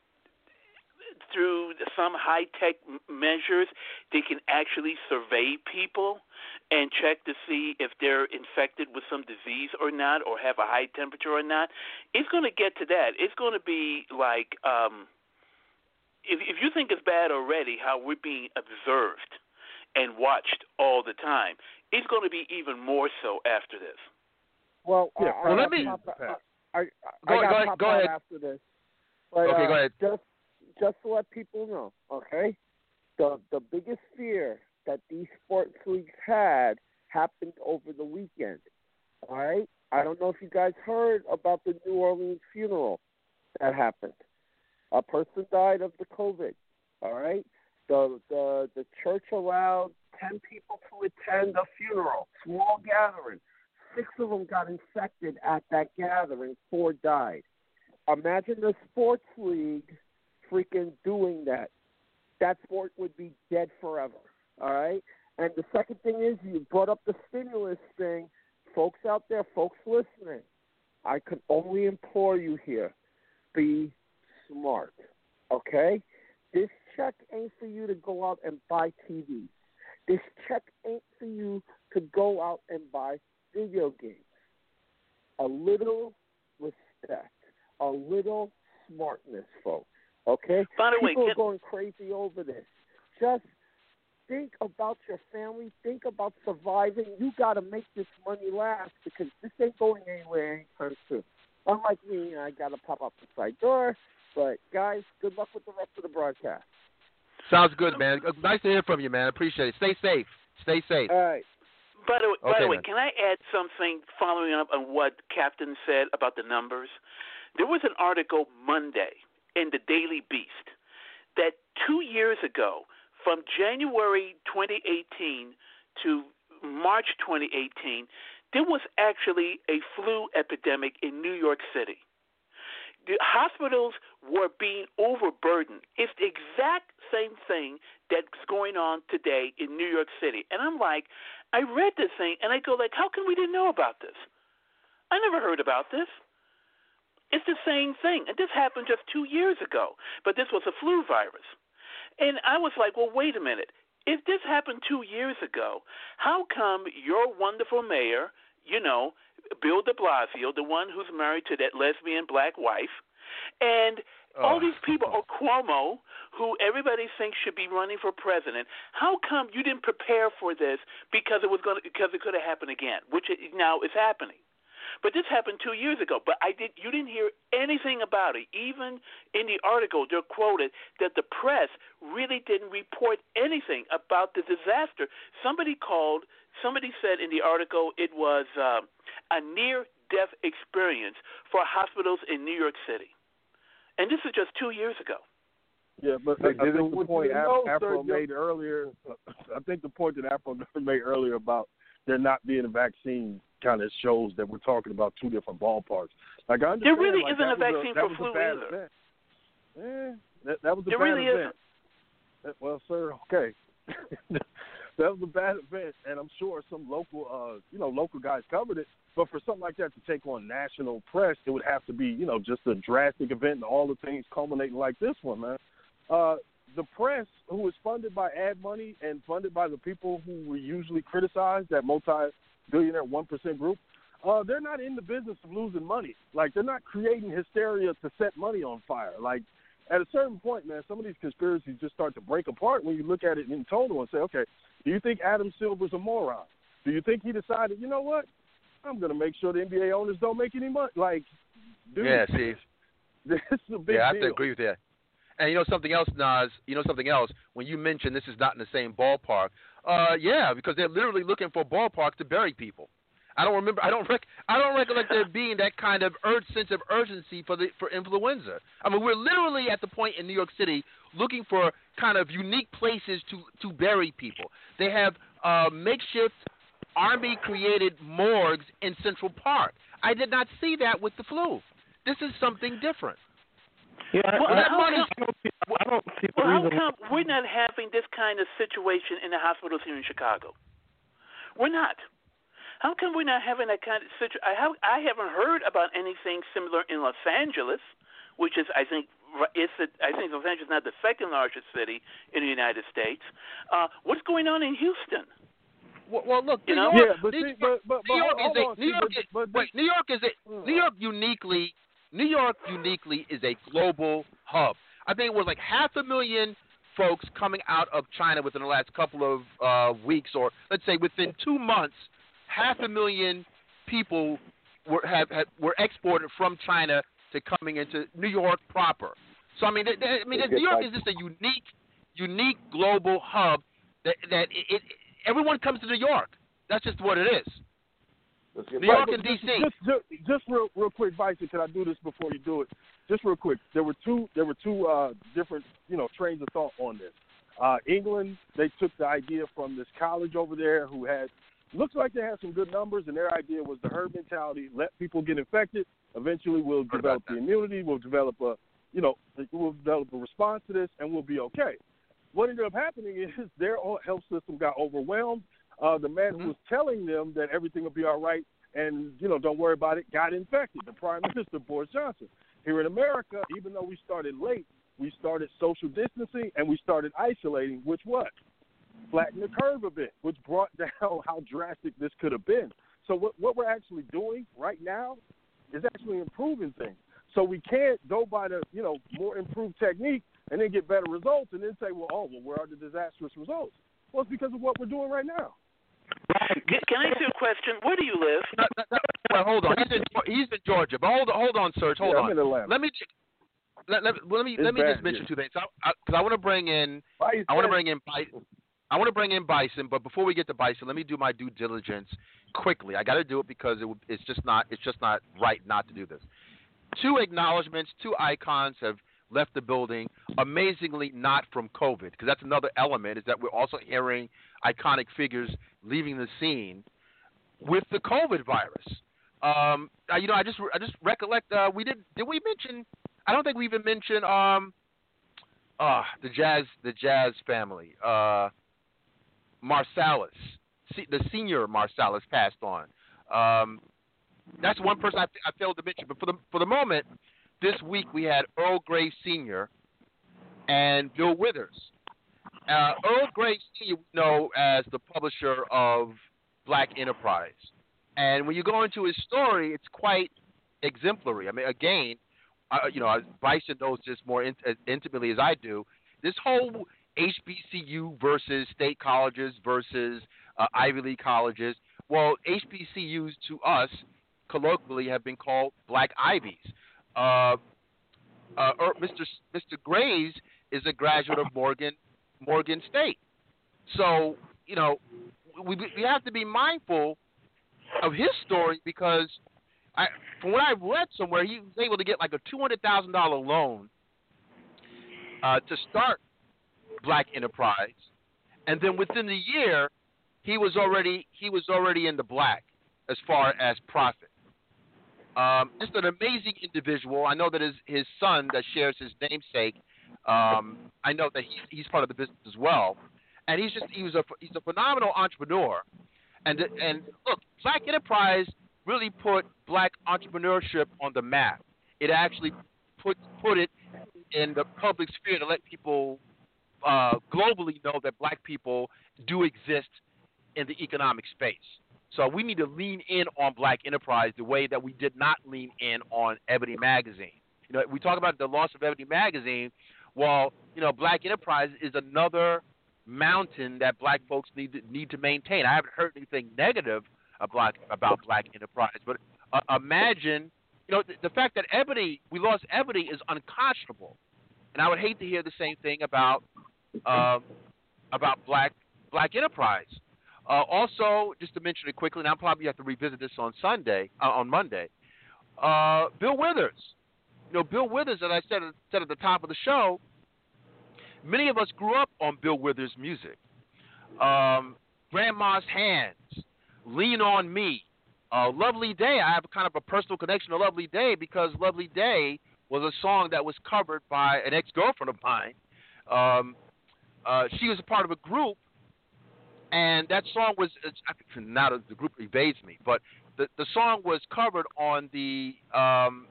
through some high tech measures, they can actually survey people and check to see if they're infected with some disease or not, or have a high temperature or not. It's going to get to that. It's going to be like um, if if you think it's bad already, how we're being observed and watched all the time. It's going to be even more so after this. Well, Yeah, I, well, I let me- pop, I, I, Go- I got go ahead- go ahead. after this. But, Okay, uh, go ahead. Just, just to let people know, okay, the the biggest fear that these sports leagues had happened over the weekend. All right? I don't know if you guys heard about the New Orleans funeral that happened. A person died of the COVID. All right? The the the church allowed ten people to attend a funeral, small gathering. Six of them got infected at that gathering. Four died. Imagine the sports league freaking doing that. That sport would be dead forever. All right. And the second thing is, you brought up the stimulus thing. Folks out there, folks listening, I can only implore you here be smart. Okay? This check ain't for you to go out and buy TVs. This check ain't for you to go out and buy video games. A little respect, a little smartness, folks. Okay? By the way, People can- are going crazy over this. Just think about your family. Think about surviving. You got to make this money last because this ain't going anywhere anytime soon. Unlike me, I got to pop up the side door. But guys, good luck with the rest of the broadcast. Sounds good, man. Uh, Nice to hear from you, man. Appreciate it. Stay safe. Stay safe. All right. By the way, by the way, man. can I add something following up on what Captain said about the numbers? There was an article Monday in the Daily Beast that two years ago, from January 2018 to March 2018, there was actually a flu epidemic in New York City. The hospitals were being overburdened. It's the exact same thing that's going on today in New York City. And I'm like, I read this thing and I go like, how come we didn't know about this? I never heard about this. It's the same thing. And this happened just two years ago. But this was a flu virus. And I was like, well, wait a minute. If this happened two years ago, how come your wonderful mayor, you know, Bill de Blasio, the one who's married to that lesbian black wife, and all Oh. these people, or Cuomo, who everybody thinks should be running for president, how come you didn't prepare for this because it was going to, because it could have happened again, which it now is happening. But this happened two years ago. But I did. You didn't hear anything about it. Even in the article, they're quoted that the press really didn't report anything about the disaster. Somebody called. Somebody said in the article it was uh, a near-death experience for hospitals in New York City, and this is just two years ago. Yeah, but They I, I did it think the point the Afro made earlier, I think the point that Afro made earlier about there not being a vaccine kind of shows that we're talking about two different ballparks. Like I understand, There really like, isn't a vaccine that for flu either. Event. Eh, that, that was a There bad really event. isn't. Uh, Well, sir, okay. that was a bad event, and I'm sure some local, uh, you know, local guys covered it. But for something like that to take on national press, it would have to be, you know, just a drastic event and all the things culminating like this one, man. Uh, the press, who is funded by ad money and funded by the people who we usually criticize, that multi-billionaire one percent group, uh, they're not in the business of losing money. Like they're not creating hysteria to set money on fire. Like at a certain point, man, some of these conspiracies just start to break apart when you look at it in total and say, okay, do you think Adam Silver's a moron? Do you think he decided, you know what? I'm going to make sure the NBA owners don't make any money. Like, dude, Yeah, see. this is a big yeah, I have to agree with that. And you know something else, Nas. You know something else. When you mention this is not in the same ballpark, uh, yeah, because they're literally looking for ballparks to bury people. I don't remember. I don't rec- I don't recollect there being that kind of urge sense of urgency for the for influenza. I mean, we're literally at the point in New York City looking for kind of unique places to to bury people. They have uh, makeshift army created morgues in Central Park. I did not see that with the flu. This is something different. Yeah, Well, that how money- come, I don't see the well, how come we're not having this kind of situation in the hospitals here in Chicago? We're not. How come we're not having that kind of situation? I, have, I haven't heard about anything similar in Los Angeles, which is, I think, ri- it's the, I think Los Angeles is not the second largest city in the United States. Uh, what's going on in Houston? Well, well look, You New know? York, Yeah, but New, see, but but, but New York is a New York is but, wait, New York is a New York uniquely New York uniquely is a global hub. I think it was like half a million folks coming out of China within the last couple of uh, weeks, or let's say within two months, half a million people were have, have were exported from China to coming into New York proper. So I mean, th- th- I mean, New York is just a unique, unique global hub that that it, it everyone comes to New York. That's just what it is. Let's get New York and DC. Just, just, just real, real quick, Bison. Can I do this before you do it? Just real quick. There were two, there were two uh, different, you know, trains of thought on this. Uh, England, they took the idea from this college over there who had, looks like they had some good numbers, and their idea was the herd mentality: let people get infected. Eventually, we'll develop the immunity. We'll develop a, you know, we'll develop a response to this, and we'll be okay. What ended up happening is their health system got overwhelmed. Uh, the man who was telling them that everything will be all right and you know don't worry about it got infected. The Prime Minister Boris Johnson. Here in America, even though we started late, we started social distancing and we started isolating, which what flattened the curve a bit, which brought down how drastic this could have been. So what what we're actually doing right now is actually improving things. So we can't go by the you know more improved technique and then get better results and then say, well, oh, well, where are the disastrous results? Well, it's because of what we're doing right now. Can can I ask you a question? Where do you live? Well, hold on. He's in, he's in Georgia, but hold on, hold on, Serge. Hold Yeah, on. I'm in Atlanta. Let me let, let, let me It's let me bad just mention here. two things. Because I, I, want to bring in I want to bring in Bison. I want to bring in Bison, but before we get to Bison, let me do my due diligence quickly. I got to do it because it, it's just not it's just not right not to do this. Two acknowledgments, two icons have left the building. Amazingly, not from COVID, because that's another element. Is that we're also hearing iconic figures leaving the scene with the COVID virus. Um, uh, you know, I just I just recollect uh, we did did we mention? I don't think we even mentioned um, uh, the jazz the jazz family. Uh, Marsalis, the senior Marsalis passed on. Um, that's one person I, I failed to mention. But for the for the moment, this week we had Earl Graves Senior and Bill Withers. Uh, Earl Graves we know as the publisher of Black Enterprise, and when you go into his story, it's quite exemplary. I mean, again, uh, you know, Bison knows this more in, as intimately as I do. This whole HBCU versus state colleges versus uh, Ivy League colleges. Well, HBCUs to us colloquially have been called Black Ivies. Uh, uh, Mr. Mr. Is a graduate of Morgan Morgan State. So you know, we we have to be mindful of his story because I, from what I've read somewhere, he was able to get like a two hundred thousand dollar loan uh, to start Black Enterprise, and then within the year, he was already he was already in the black as far as profit. Um, just an amazing individual. I know that his his son that shares his namesake. Um, I know that he's he's part of the business as well, and he's just he was a he's a phenomenal entrepreneur. And and look, Black Enterprise really put black entrepreneurship on the map. It actually put put it in the public sphere to let people uh, globally know that black people do exist in the economic space. So we need to lean in on black enterprise the way that we did not lean in on Ebony Magazine. You know, we talk about the loss of Ebony Magazine. Well, you know, black enterprise is another mountain that black folks need to, need to maintain. I haven't heard anything negative about about black enterprise, but uh, imagine, you know, the, the fact that Ebony we lost Ebony is unconscionable, and I would hate to hear the same thing about um, about black black enterprise. Uh, also, just to mention it quickly, and I'll probably have to revisit this on Sunday, uh, on Monday. Uh, Bill Withers, you know, Bill Withers, as I said said at the top of the show, many of us grew up on Bill Withers' music. Um, Grandma's Hands, Lean on Me, uh, Lovely Day. I have kind of a personal connection to Lovely Day because Lovely Day was a song that was covered by an ex girlfriend of mine. Um, uh, she was a part of a group, and that song was now the group evades me, but the the song was covered on the um,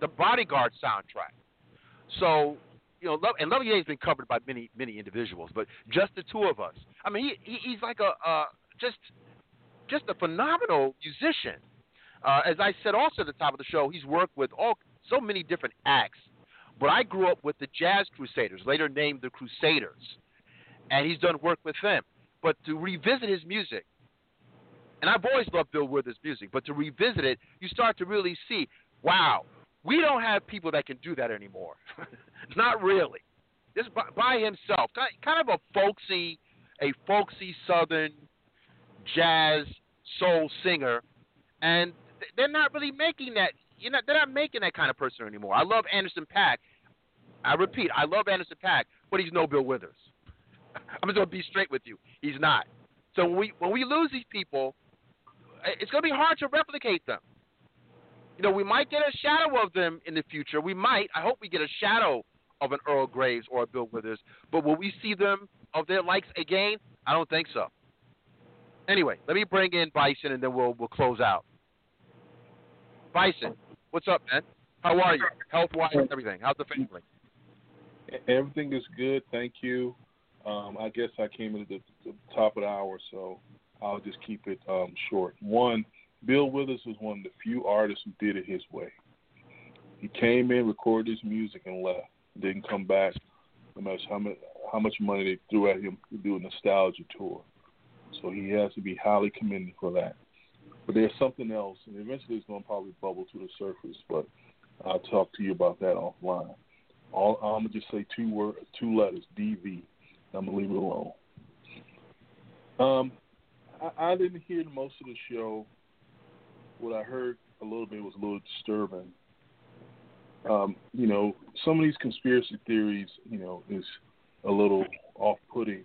the Bodyguard soundtrack. So you know, Love, and Day has been covered by many many individuals, but just the two of us. I mean, he, he he's like a just just a phenomenal musician. Uh, as I said also at the top of the show, he's worked with all so many different acts. But I grew up with the Jazz Crusaders, later named the Crusaders, and he's done work with them. But to revisit his music, and I've always loved Bill Withers' music, but to revisit it, you start to really see, wow, we don't have people that can do that anymore. Not really. Just by, by himself, kind of a folksy, a folksy Southern jazz soul singer, and they're not really making that. You know, they're not making that kind of person anymore. I love Anderson .Paak. I repeat, I love Anderson .Paak, but he's no Bill Withers. I'm just gonna be straight with you. He's not. So when we when we lose these people, it's gonna be hard to replicate them. You know, we might get a shadow of them in the future. We might. I hope we get a shadow of an Earl Graves or a Bill Withers. But will we see them of their likes again? I don't think so. Anyway, let me bring in Bison and then we'll we'll close out. Bison, what's up, man? How are you? Health wise, everything. How's the family? Everything is good, thank you. Um, I guess I came in at the, the, top of the hour, so I'll just keep it um, short. One, Bill Withers was one of the few artists who did it his way. He came in, recorded his music, and left. Didn't come back, no matter how much how much money they threw at him to do a nostalgia tour. So he has to be highly commended for that. But there's something else, and eventually it's going to probably bubble to the surface. But I'll talk to you about that offline. All, I'm gonna just say two word, two letters, DV. I'm gonna leave it alone. Um, I, I didn't hear most of the show. What I heard a little bit was a little disturbing. Um, you know, some of these conspiracy theories, you know, is a little off-putting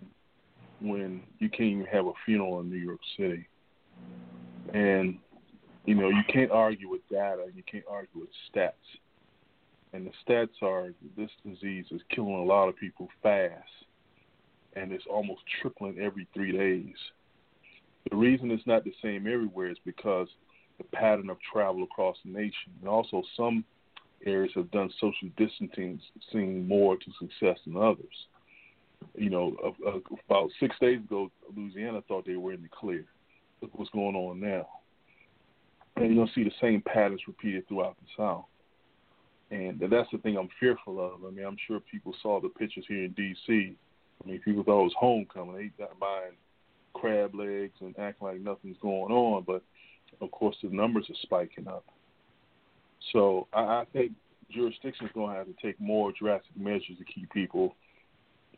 when you can't even have a funeral in New York City, and you know you can't argue with data, you can't argue with stats, and the stats are this disease is killing a lot of people fast, and it's almost tripling every three days. The reason it's not the same everywhere is because the pattern of travel across the nation, and also some areas have done social distancing more to success than others. You know, about six days ago, Louisiana thought they were in the clear. Look what's going on now. And you're going to see the same patterns repeated throughout the South. And that's the thing I'm fearful of. I mean, I'm sure people saw the pictures here in D.C. I mean, people thought it was homecoming. They got buying crab legs and acting like nothing's going on. But, of course, the numbers are spiking up. So I, I think jurisdictions going to have to take more drastic measures to keep people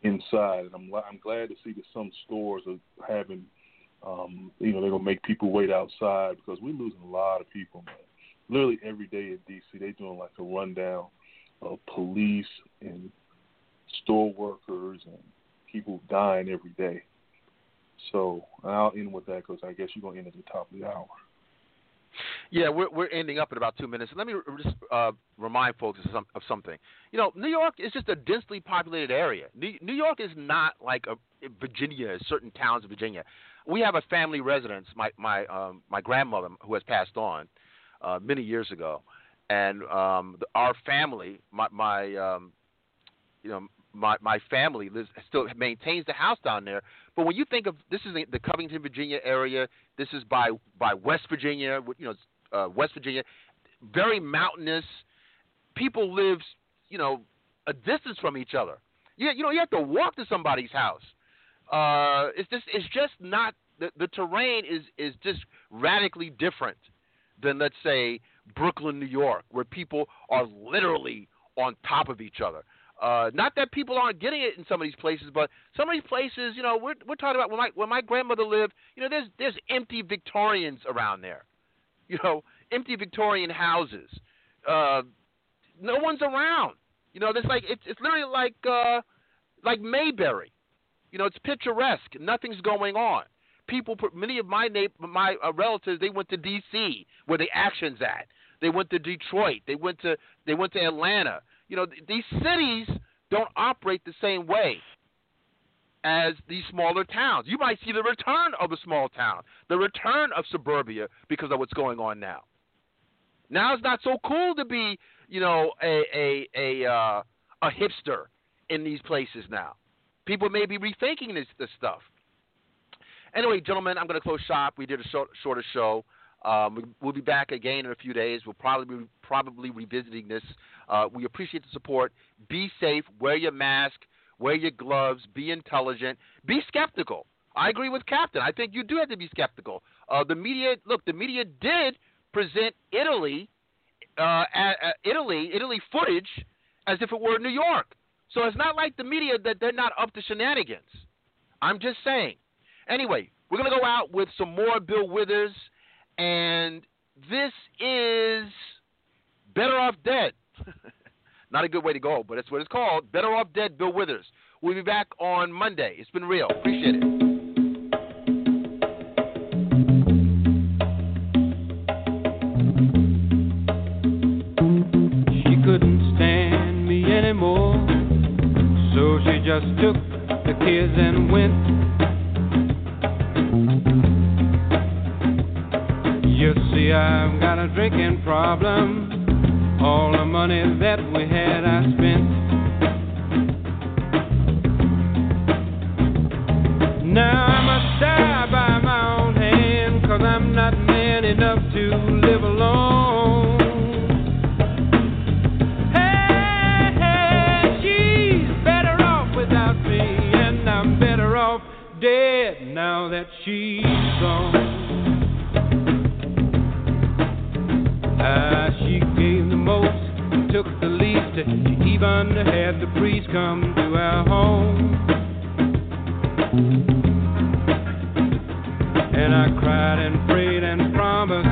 inside. And I'm I'm glad to see that some stores are having, um, you know, they're gonna make people wait outside because we're losing a lot of people, man. Literally every day in DC, they're doing like a rundown of police and store workers and people dying every day. So I'll end with that because I guess you're gonna end at the top of the hour. Yeah, we're we're ending up in about two minutes. Let me just uh, remind folks of, some, of, something. You know, New York is just a densely populated area. New, New York is not like a, Virginia, certain towns of Virginia. We have a family residence. My my um, my grandmother, who has passed on uh, many years ago, and um, our family, my my um, you know my my family lives still maintains the house down there. But when you think of this is the, the Covington, Virginia area. This is by by West Virginia. You know, uh, West Virginia, very mountainous. People live, you know, a distance from each other. You, you know, you have to walk to somebody's house. Uh, it's just, it's just not the, the terrain is is just radically different than let's say Brooklyn, New York, where people are literally on top of each other. Uh, not that people aren't getting it in some of these places, but some of these places, you know, we're we're talking about when my when my grandmother lived, you know, there's there's empty Victorians around there you know, empty Victorian houses. Uh, no one's around. You know, it's like it's it's literally like uh, like Mayberry. You know, it's picturesque. Nothing's going on. People, many of my neighbor, my uh, relatives, they went to D.C. where the action's at. They went to Detroit. They went to they went to Atlanta. You know, th- these cities don't operate the same way as these smaller towns. You might see the return of a small town, the return of suburbia because of what's going on now. Now it's not so cool to be, you know, a a a uh, a hipster in these places now. People may be rethinking this this stuff. Anyway, gentlemen, I'm going to close shop. We did a short, shorter show. Um, we'll be back again in a few days. We'll probably be probably revisiting this. Uh, we appreciate the support. Be safe. Wear your mask wear your gloves, be intelligent, be skeptical. I agree with Captain. I think you do have to be skeptical. Uh, the media, look, the media did present Italy, uh, at, at Italy, Italy footage as if it were New York. So it's not like the media that they're not up to shenanigans. I'm just saying. Anyway, we're gonna go out with some more Bill Withers, and this is Better Off Dead. Not a good way to go, but that's what it's called. Better Off Dead, Bill Withers. We'll be back on Monday. It's been real. Appreciate it. She couldn't stand me anymore, so she just took the kids and went. You see, I've got a drinking problem. All the money that we spent. Now I must die by my own hand, cause I'm not man enough to live alone. Hey, hey, she's better off without me, and I'm better off dead now that she's gone. Even had the priest come to our home. And I cried and prayed and promised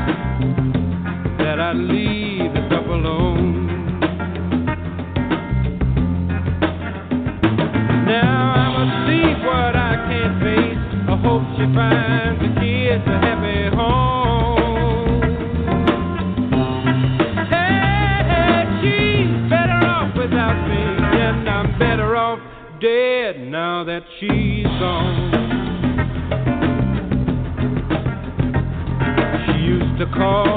that I'd leave the stuff alone. Now I must see what I can't face. I hope she finds the kids a happy she's gone. She used to call